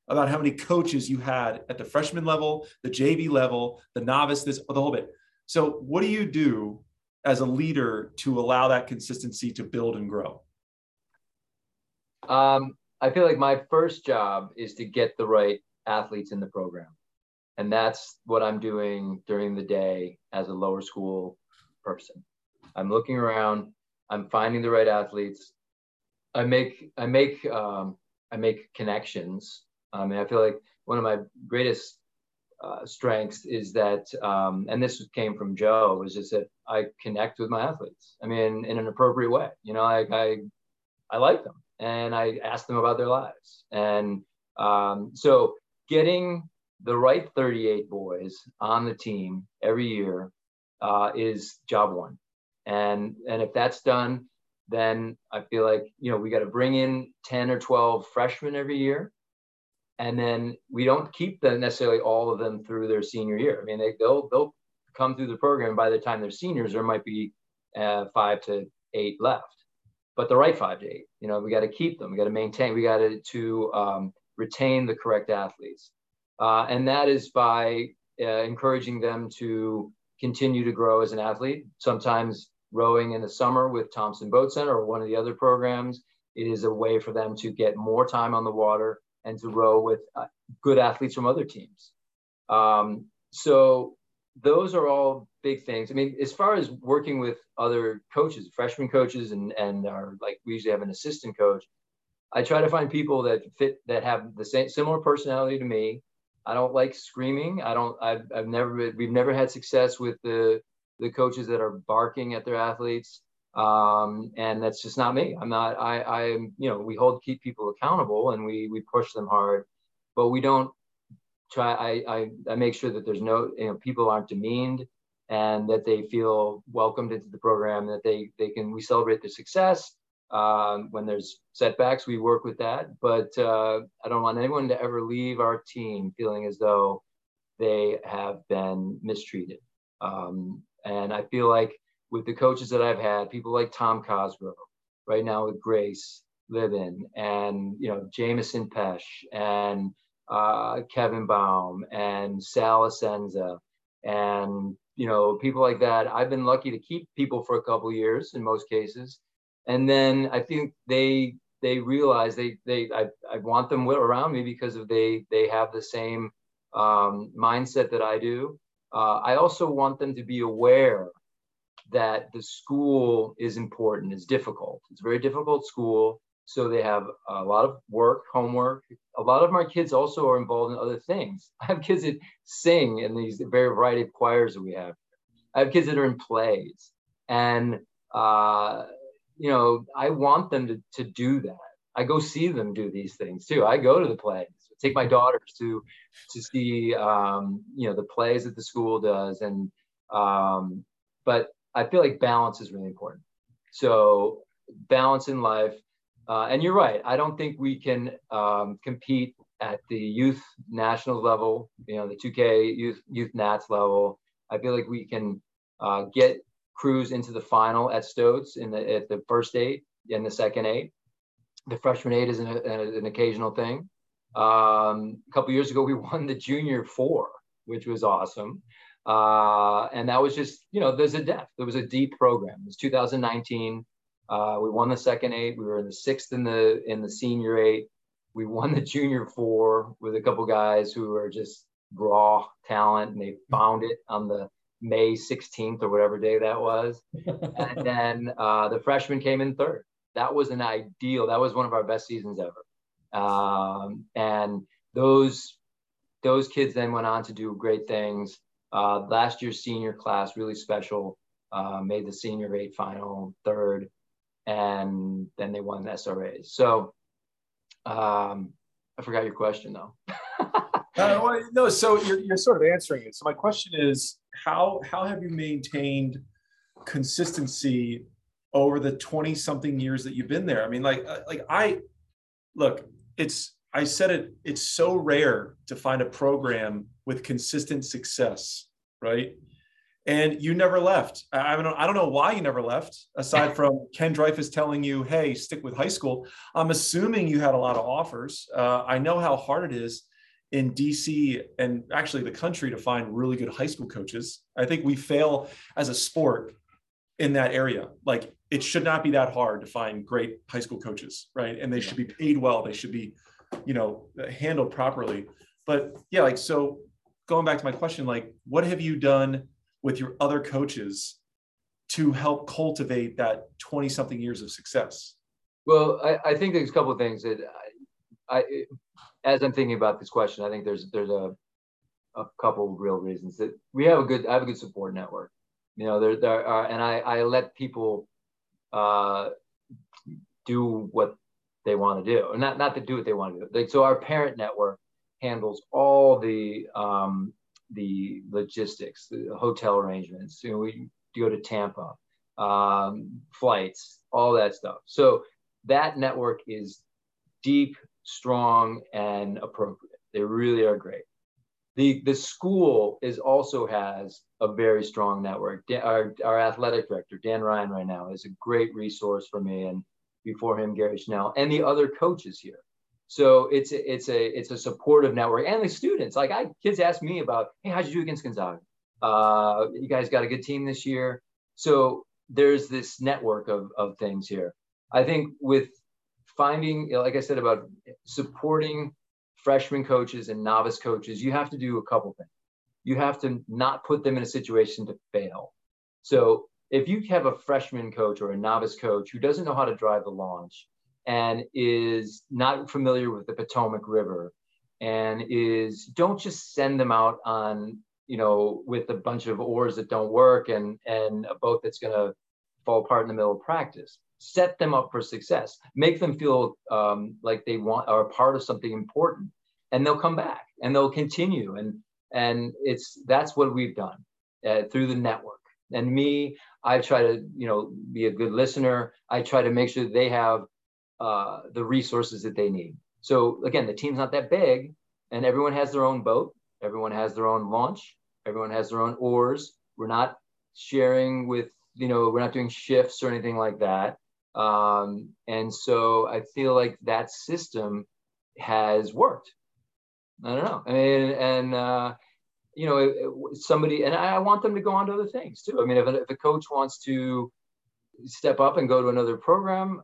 about how many coaches you had at the freshman level, the JV level, the novice, this, the whole bit. So what do you do as a leader to allow that consistency to build and grow? Um, I feel like my first job is to get the right athletes in the program. And that's what i'm doing during the day as a lower school person. I'm looking around. I'm finding the right athletes. I make i make um, i make connections. I mean i feel like one of my greatest uh, strengths is that um, and this came from joe was just that i connect with my athletes i mean in an appropriate way you know like i i like them and i ask them about their lives and um, so getting the right 38 boys on the team every year uh, is job one. And, and if that's done, then I feel like, you know, we got to bring in 10 or 12 freshmen every year. And then we don't keep them necessarily all of them through their senior year. I mean, they, they'll, they'll come through the program. By the time they're seniors, there might be uh, five to eight left, but the right five to eight, you know, we got to keep them. We got to maintain, we got to, to um, retain the correct athletes. Uh, and that is by uh, encouraging them to continue to grow as an athlete. Sometimes rowing in the summer with Thompson Boat Center or one of the other programs it is a way for them to get more time on the water and to row with uh, good athletes from other teams. Um, so those are all big things. I mean, as far as working with other coaches, freshman coaches, and and our like we usually have an assistant coach. I try to find people that fit that have the same similar personality to me. I don't like screaming. I don't. I've I've never we've never had success with the the coaches that are barking at their athletes. Um, and that's just not me. I'm not. I I'm you know we hold keep people accountable and we we push them hard, but we don't try I, I i make sure that there's no you know people aren't demeaned and that they feel welcomed into the program that they they can we celebrate their success um, when there's setbacks we work with that but uh, i don't want anyone to ever leave our team feeling as though they have been mistreated um, and i feel like with the coaches that i've had people like tom cosgrove right now with grace Liven and you know Jamison Pesh and uh, Kevin Baum and Sal Asenza and you know people like that. I've been lucky to keep people for a couple years in most cases, and then I think they they realize they they I, I want them around me because of they they have the same um, mindset that I do. Uh, I also want them to be aware that the school is important. It's difficult. It's a very difficult school. So they have a lot of work, homework. A lot of my kids also are involved in other things. I have kids that sing in these very variety of choirs that we have. I have kids that are in plays. And, uh, you know, I want them to, to do that. I go see them do these things too. I go to the plays, take my daughters to, to see, um, you know, the plays that the school does. And, um, but I feel like balance is really important. So balance in life, uh, and you're right. I don't think we can um, compete at the youth national level, you know, the 2K youth youth Nats level. I feel like we can uh, get crews into the final at Stotes in the at the first eight and the second eight. The freshman eight is an, an occasional thing. Um, a couple years ago, we won the junior four, which was awesome. Uh, and that was just, you know, there's a depth. There was a deep program. It was 2019. Uh, we won the second eight. We were in the sixth in the in the senior eight. We won the junior four with a couple guys who are just raw talent, and they found it on the May 16th or whatever day that was. and then uh, the freshman came in third. That was an ideal. That was one of our best seasons ever. Um, and those those kids then went on to do great things. Uh, last year's senior class really special. Uh, made the senior eight final third and then they won the SRAs. So um, I forgot your question though. uh, no, so you're, you're sort of answering it. So my question is, how how have you maintained consistency over the 20 something years that you've been there? I mean, like uh, like I look, it's I said it, it's so rare to find a program with consistent success, right? and you never left. I don't, I don't know why you never left, aside from Ken Dreyfuss telling you, hey, stick with high school. I'm assuming you had a lot of offers. Uh, I know how hard it is in DC and actually the country to find really good high school coaches. I think we fail as a sport in that area. Like it should not be that hard to find great high school coaches, right? And they should be paid well. They should be, you know, handled properly. But yeah, like so going back to my question, like what have you done with your other coaches to help cultivate that 20 something years of success? Well, I, I think there's a couple of things that I, I, as I'm thinking about this question, I think there's there's a a couple real reasons that we have a good I have a good support network. You know, there there are, and I I let people uh, do what they want to do, and not not to do what they want to do. Like so, our parent network handles all the um, the logistics, the hotel arrangements. You know, we go to Tampa, um, flights, all that stuff. So that network is deep, strong, and appropriate. They really are great. The, the school is also has a very strong network. Our, our athletic director, Dan Ryan, right now is a great resource for me, and before him, Gary Schnell, and the other coaches here. So it's a, it's a it's a supportive network, and the students like I kids ask me about, hey, how'd you do against Gonzaga? Uh, you guys got a good team this year. So there's this network of of things here. I think with finding, like I said about supporting freshman coaches and novice coaches, you have to do a couple things. you have to not put them in a situation to fail. So if you have a freshman coach or a novice coach who doesn't know how to drive the launch and is not familiar with the Potomac River and is don't just send them out on you know with a bunch of oars that don't work and and a boat that's going to fall apart in the middle of practice. Set them up for success. Make them feel um, like they want are part of something important. And they'll come back and they'll continue. And and it's that's what we've done uh, through the network. And me i try to you know be a good listener. I try to make sure they have uh, the resources that they need. So again the team's not that big and everyone has their own boat. Everyone has their own launch. Everyone has their own oars. We're not sharing with you know we're not doing shifts or anything like that. Um, and so i feel like that system has worked. I don't know. I mean, and uh, you know, somebody, and I want them to go on to other things too. I mean, if if a coach wants to step up and go to another program,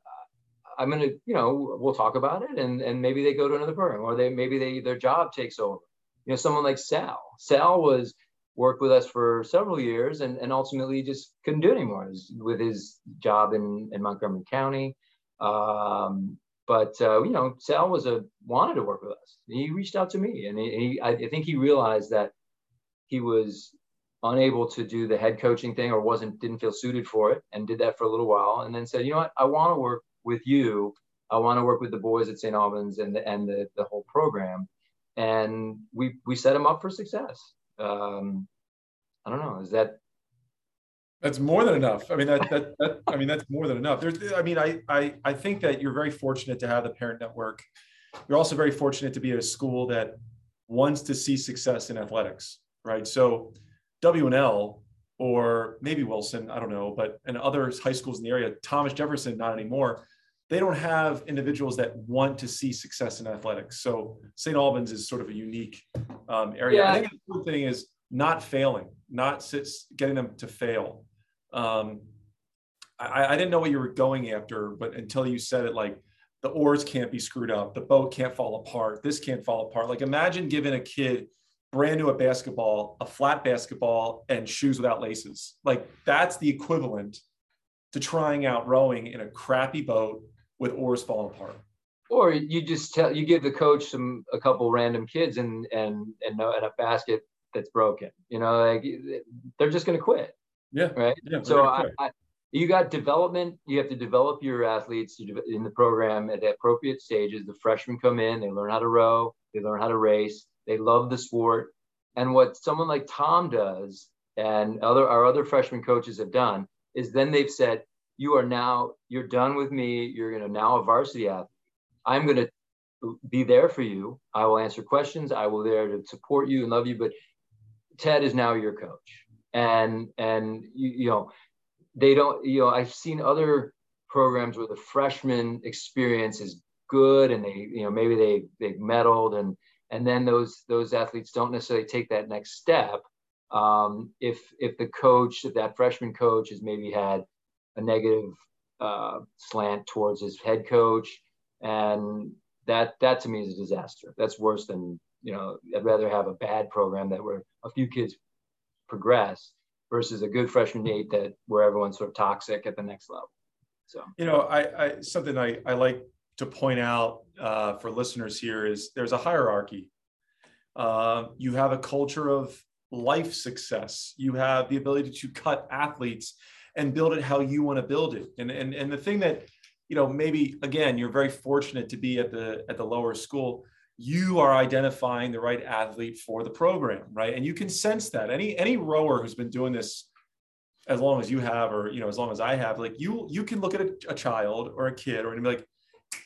I'm gonna, you know, we'll talk about it, and and maybe they go to another program, or they maybe they their job takes over. You know, someone like Sal. Sal was worked with us for several years, and and ultimately just couldn't do it anymore with his job in in Montgomery County. Um, but uh, you know, Sal was a wanted to work with us. He reached out to me, and he, he I, I think he realized that he was unable to do the head coaching thing or wasn't didn't feel suited for it, and did that for a little while, and then said, you know what, I want to work with you. I want to work with the boys at St. Albans and the, and the, the whole program, and we we set them up for success. Um, I don't know. Is that that's more than enough. I mean, that, that, that I mean, that's more than enough. There's, I mean, I, I, I think that you're very fortunate to have the parent network. You're also very fortunate to be at a school that wants to see success in athletics, right? So WNL or maybe Wilson, I don't know, but and other high schools in the area, Thomas Jefferson, not anymore. They don't have individuals that want to see success in athletics. So St. Albans is sort of a unique um, area. Yeah. I think the important thing is not failing, not sits, getting them to fail. Um, I, I didn't know what you were going after, but until you said it, like the oars can't be screwed up, the boat can't fall apart, this can't fall apart. Like imagine giving a kid brand new at basketball, a flat basketball, and shoes without laces. Like that's the equivalent to trying out rowing in a crappy boat with oars falling apart. Or you just tell you give the coach some a couple random kids and and and, uh, and a basket that's broken. You know, like they're just going to quit. Yeah. Right. Yeah, so I, I, you got development. You have to develop your athletes in the program at the appropriate stages. The freshmen come in, they learn how to row, they learn how to race, they love the sport. And what someone like Tom does, and other our other freshman coaches have done, is then they've said, "You are now you're done with me. You're going to now a varsity athlete. I'm going to be there for you. I will answer questions. I will be there to support you and love you. But Ted is now your coach." and and you, you know they don't you know i've seen other programs where the freshman experience is good and they you know maybe they they medaled and and then those those athletes don't necessarily take that next step um, if if the coach if that freshman coach has maybe had a negative uh, slant towards his head coach and that that to me is a disaster that's worse than you know i'd rather have a bad program that where a few kids progress versus a good freshman eight that where everyone's sort of toxic at the next level. So you know, I, I something I, I like to point out uh, for listeners here is there's a hierarchy. Uh, you have a culture of life success. You have the ability to cut athletes and build it how you want to build it. And and and the thing that you know maybe again you're very fortunate to be at the at the lower school you are identifying the right athlete for the program, right? And you can sense that. Any any rower who's been doing this as long as you have, or you know, as long as I have, like you you can look at a, a child or a kid or and be like,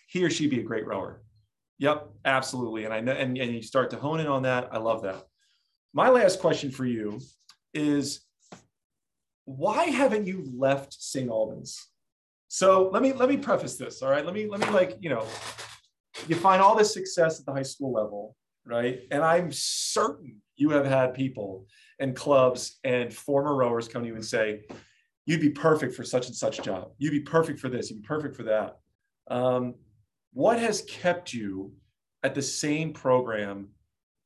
he or she be a great rower. Yep, absolutely. And I know, and, and you start to hone in on that. I love that. My last question for you is why haven't you left St. Albans? So let me let me preface this. All right. Let me let me like, you know, you find all this success at the high school level, right? And I'm certain you have had people and clubs and former rowers come to you and say, you'd be perfect for such and such job. You'd be perfect for this. You'd be perfect for that. Um, what has kept you at the same program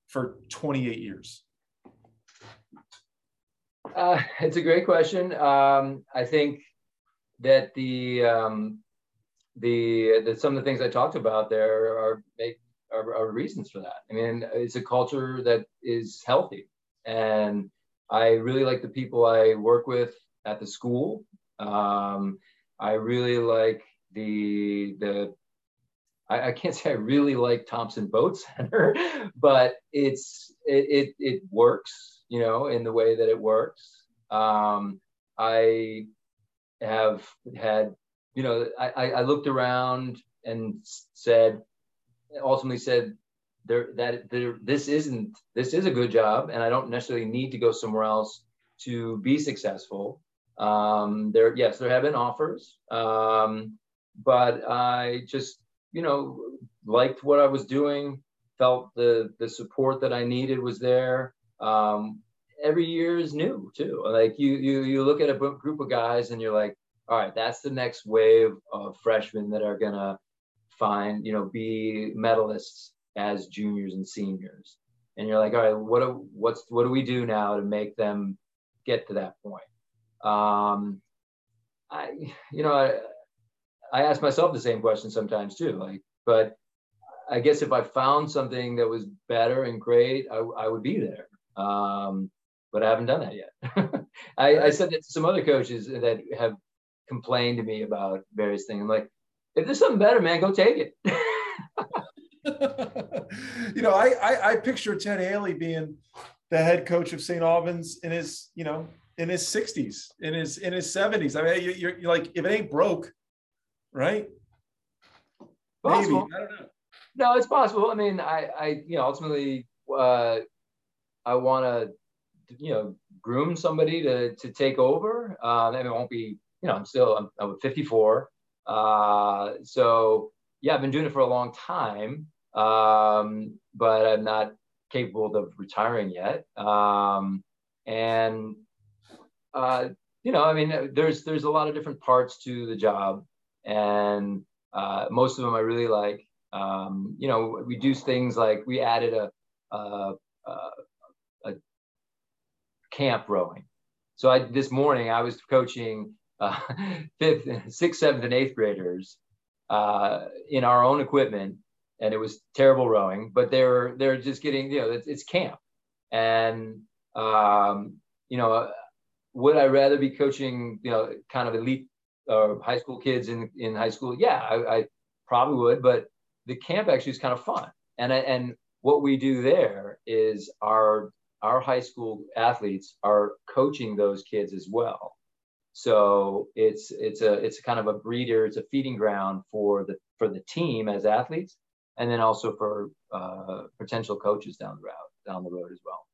for 28 years? Uh, it's a great question. Um, I think that the um, the, the some of the things I talked about there are are, are, reasons for that. I mean, it's a culture that is healthy, and I really like the people I work with at the school. Um, I really like the the. I, I, can't say I really like Thompson Boat Center, but it's it, it, it works, you know, in the way that it works. Um, I have had, you know, I, I looked around and said, ultimately said, there that there this isn't this is a good job, and I don't necessarily need to go somewhere else to be successful. Um, there, yes, there have been offers, um, but I just, you know, liked what I was doing, felt the the support that I needed was there. Um, every year is new too. Like you you you look at a group of guys and you're like, all right, that's the next wave of freshmen that are gonna find, you know, be medalists as juniors and seniors. And you're like, all right, what do, what's what do we do now to make them get to that point? Um, I, you know, I, I ask myself the same question sometimes too. Like, but I guess if I found something that was better and great, I, I would be there. Um, but I haven't done that yet. I, I, said that to some other coaches that have complained to me about various things. I'm like, if there's something better, man, go take it. you know, I, I, I picture Ted Haley being the head coach of St. Albans in his, you know, in his 60s, in his in his 70s. I mean, you're, you're like, if it ain't broke, right? Possible. Maybe. I don't know. No, it's possible. I mean, I, I, you know, ultimately, uh, I want to you know groom somebody to to take over. I mean, it won't be you know I'm still I'm, I'm 54, uh, so yeah, I've been doing it for a long time, um, but I'm not capable of retiring yet. Um, and uh, you know, I mean, there's there's a lot of different parts to the job, and uh, most of them I really like. Um, you know, we do things like we added a, a, a camp rowing. So I this morning I was coaching uh, fifth, sixth, seventh, and eighth graders uh, in our own equipment, and it was terrible rowing. But they're they're just getting you know it's, it's camp, and um, you know would I rather be coaching you know kind of elite uh, high school kids in in high school? Yeah, I, I probably would, but the camp actually is kind of fun, and and what we do there is our our high school athletes are coaching those kids as well. So it's it's a it's kind of a breeder, it's a feeding ground for the for the team as athletes, and then also for uh, potential coaches down the route down the road as well.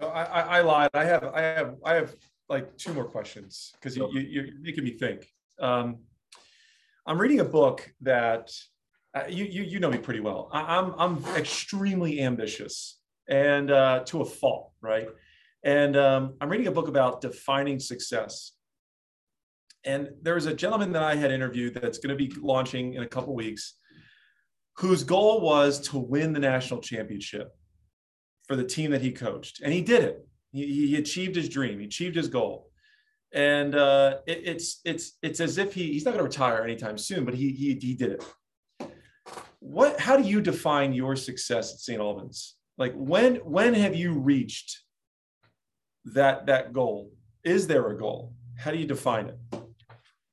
So I, I, I lied. I have I have I have like two more questions because you, you you're making me think. Um, I'm reading a book that uh, you, you you know me pretty well. I, I'm I'm extremely ambitious and uh, to a fault, right? And um, I'm reading a book about defining success. And there's a gentleman that I had interviewed that's going to be launching in a couple weeks, whose goal was to win the national championship for the team that he coached, and he did it. He, he achieved his dream. He achieved his goal, and uh, it, it's it's it's as if he he's not going to retire anytime soon, but he he he did it. What? How do you define your success at St. Albans? like when when have you reached that that goal is there a goal how do you define it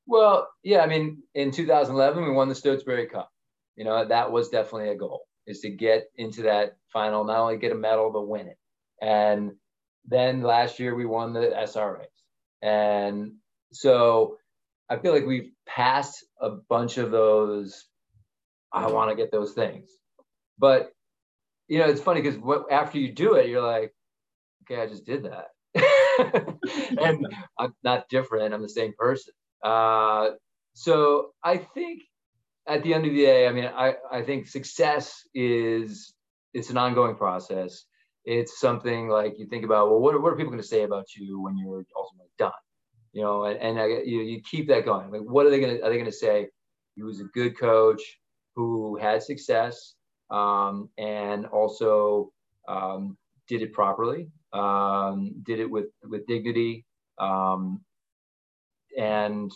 well yeah i mean in 2011 we won the stotesbury cup you know that was definitely a goal is to get into that final not only get a medal but win it and then last year we won the sras and so i feel like we've passed a bunch of those i want to get those things but you know, it's funny because after you do it, you're like, okay, I just did that. and I'm not different. I'm the same person. Uh, so I think at the end of the day, I mean, I, I think success is it's an ongoing process. It's something like you think about, well, what are, what are people going to say about you when you're ultimately done? You know, and, and I, you, you keep that going. Like, what are they going to, are they going to say? He was a good coach who had success um, and also um, did it properly. um, did it with with dignity, um, and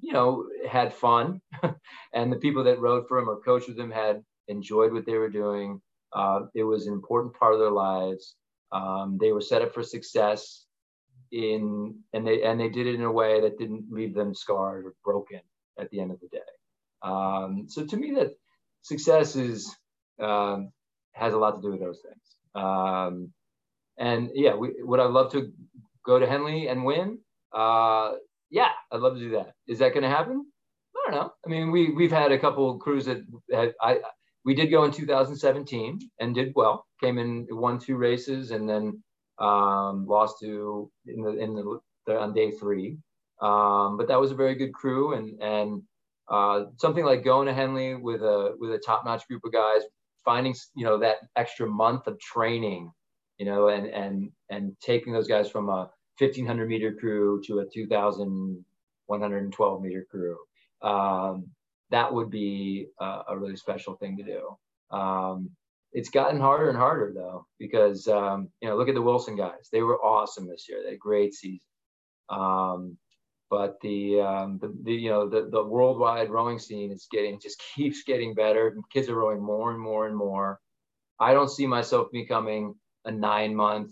you know had fun. and the people that rode for him or coached with him had enjoyed what they were doing. Uh, it was an important part of their lives. Um, they were set up for success in and they and they did it in a way that didn't leave them scarred or broken at the end of the day. Um, so to me, that success is um, has a lot to do with those things. Um, and yeah, we, would I love to go to Henley and win? Uh, yeah, I'd love to do that. Is that going to happen? I don't know. I mean, we we've had a couple crews that had, I we did go in 2017 and did well. Came in, won two races, and then um, lost to in the in the, the on day three. Um, but that was a very good crew, and and uh, something like going to Henley with a with a top notch group of guys, finding you know that extra month of training, you know, and and and taking those guys from a 1500 meter crew to a 2112 meter crew. Um, that would be a, a, really special thing to do. Um, it's gotten harder and harder though, because um, you know, look at the Wilson guys. They were awesome this year. They had a great season. Um, but the, um, the, the, you know the, the worldwide rowing scene is getting just keeps getting better. Kids are rowing more and more and more. I don't see myself becoming a nine month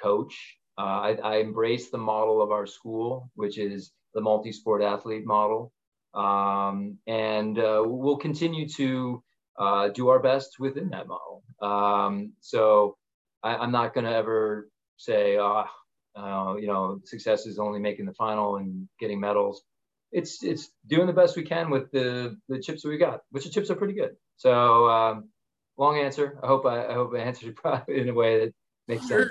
coach. Uh, I, I, embrace the model of our school, which is the multi sport athlete model, um, and uh, we'll continue to uh, do our best within that model. Um, so I, am not going to ever say, oh, uh, you know, success is only making the final and getting medals. It's it's doing the best we can with the the chips that we got, which the chips are pretty good. So um, long answer. I hope I, I hope I answered it probably in a way that makes sense.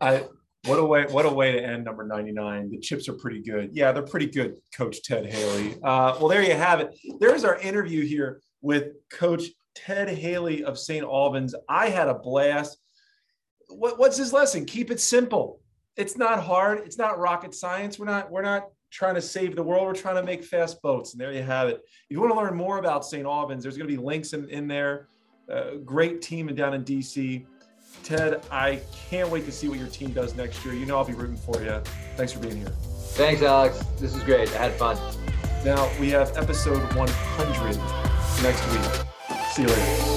I what a way what a way to end number 99 the chips are pretty good yeah they're pretty good coach ted haley uh, well there you have it there's our interview here with coach ted haley of st albans i had a blast what, what's his lesson keep it simple it's not hard. It's not rocket science. We're not we're not trying to save the world. We're trying to make fast boats. And there you have it. If you want to learn more about St. Albans, there's going to be links in, in there. Uh, great team down in DC. Ted, I can't wait to see what your team does next year. You know I'll be rooting for you. Thanks for being here. Thanks, Alex. This is great. I had fun. Now we have episode 100 next week. See you later.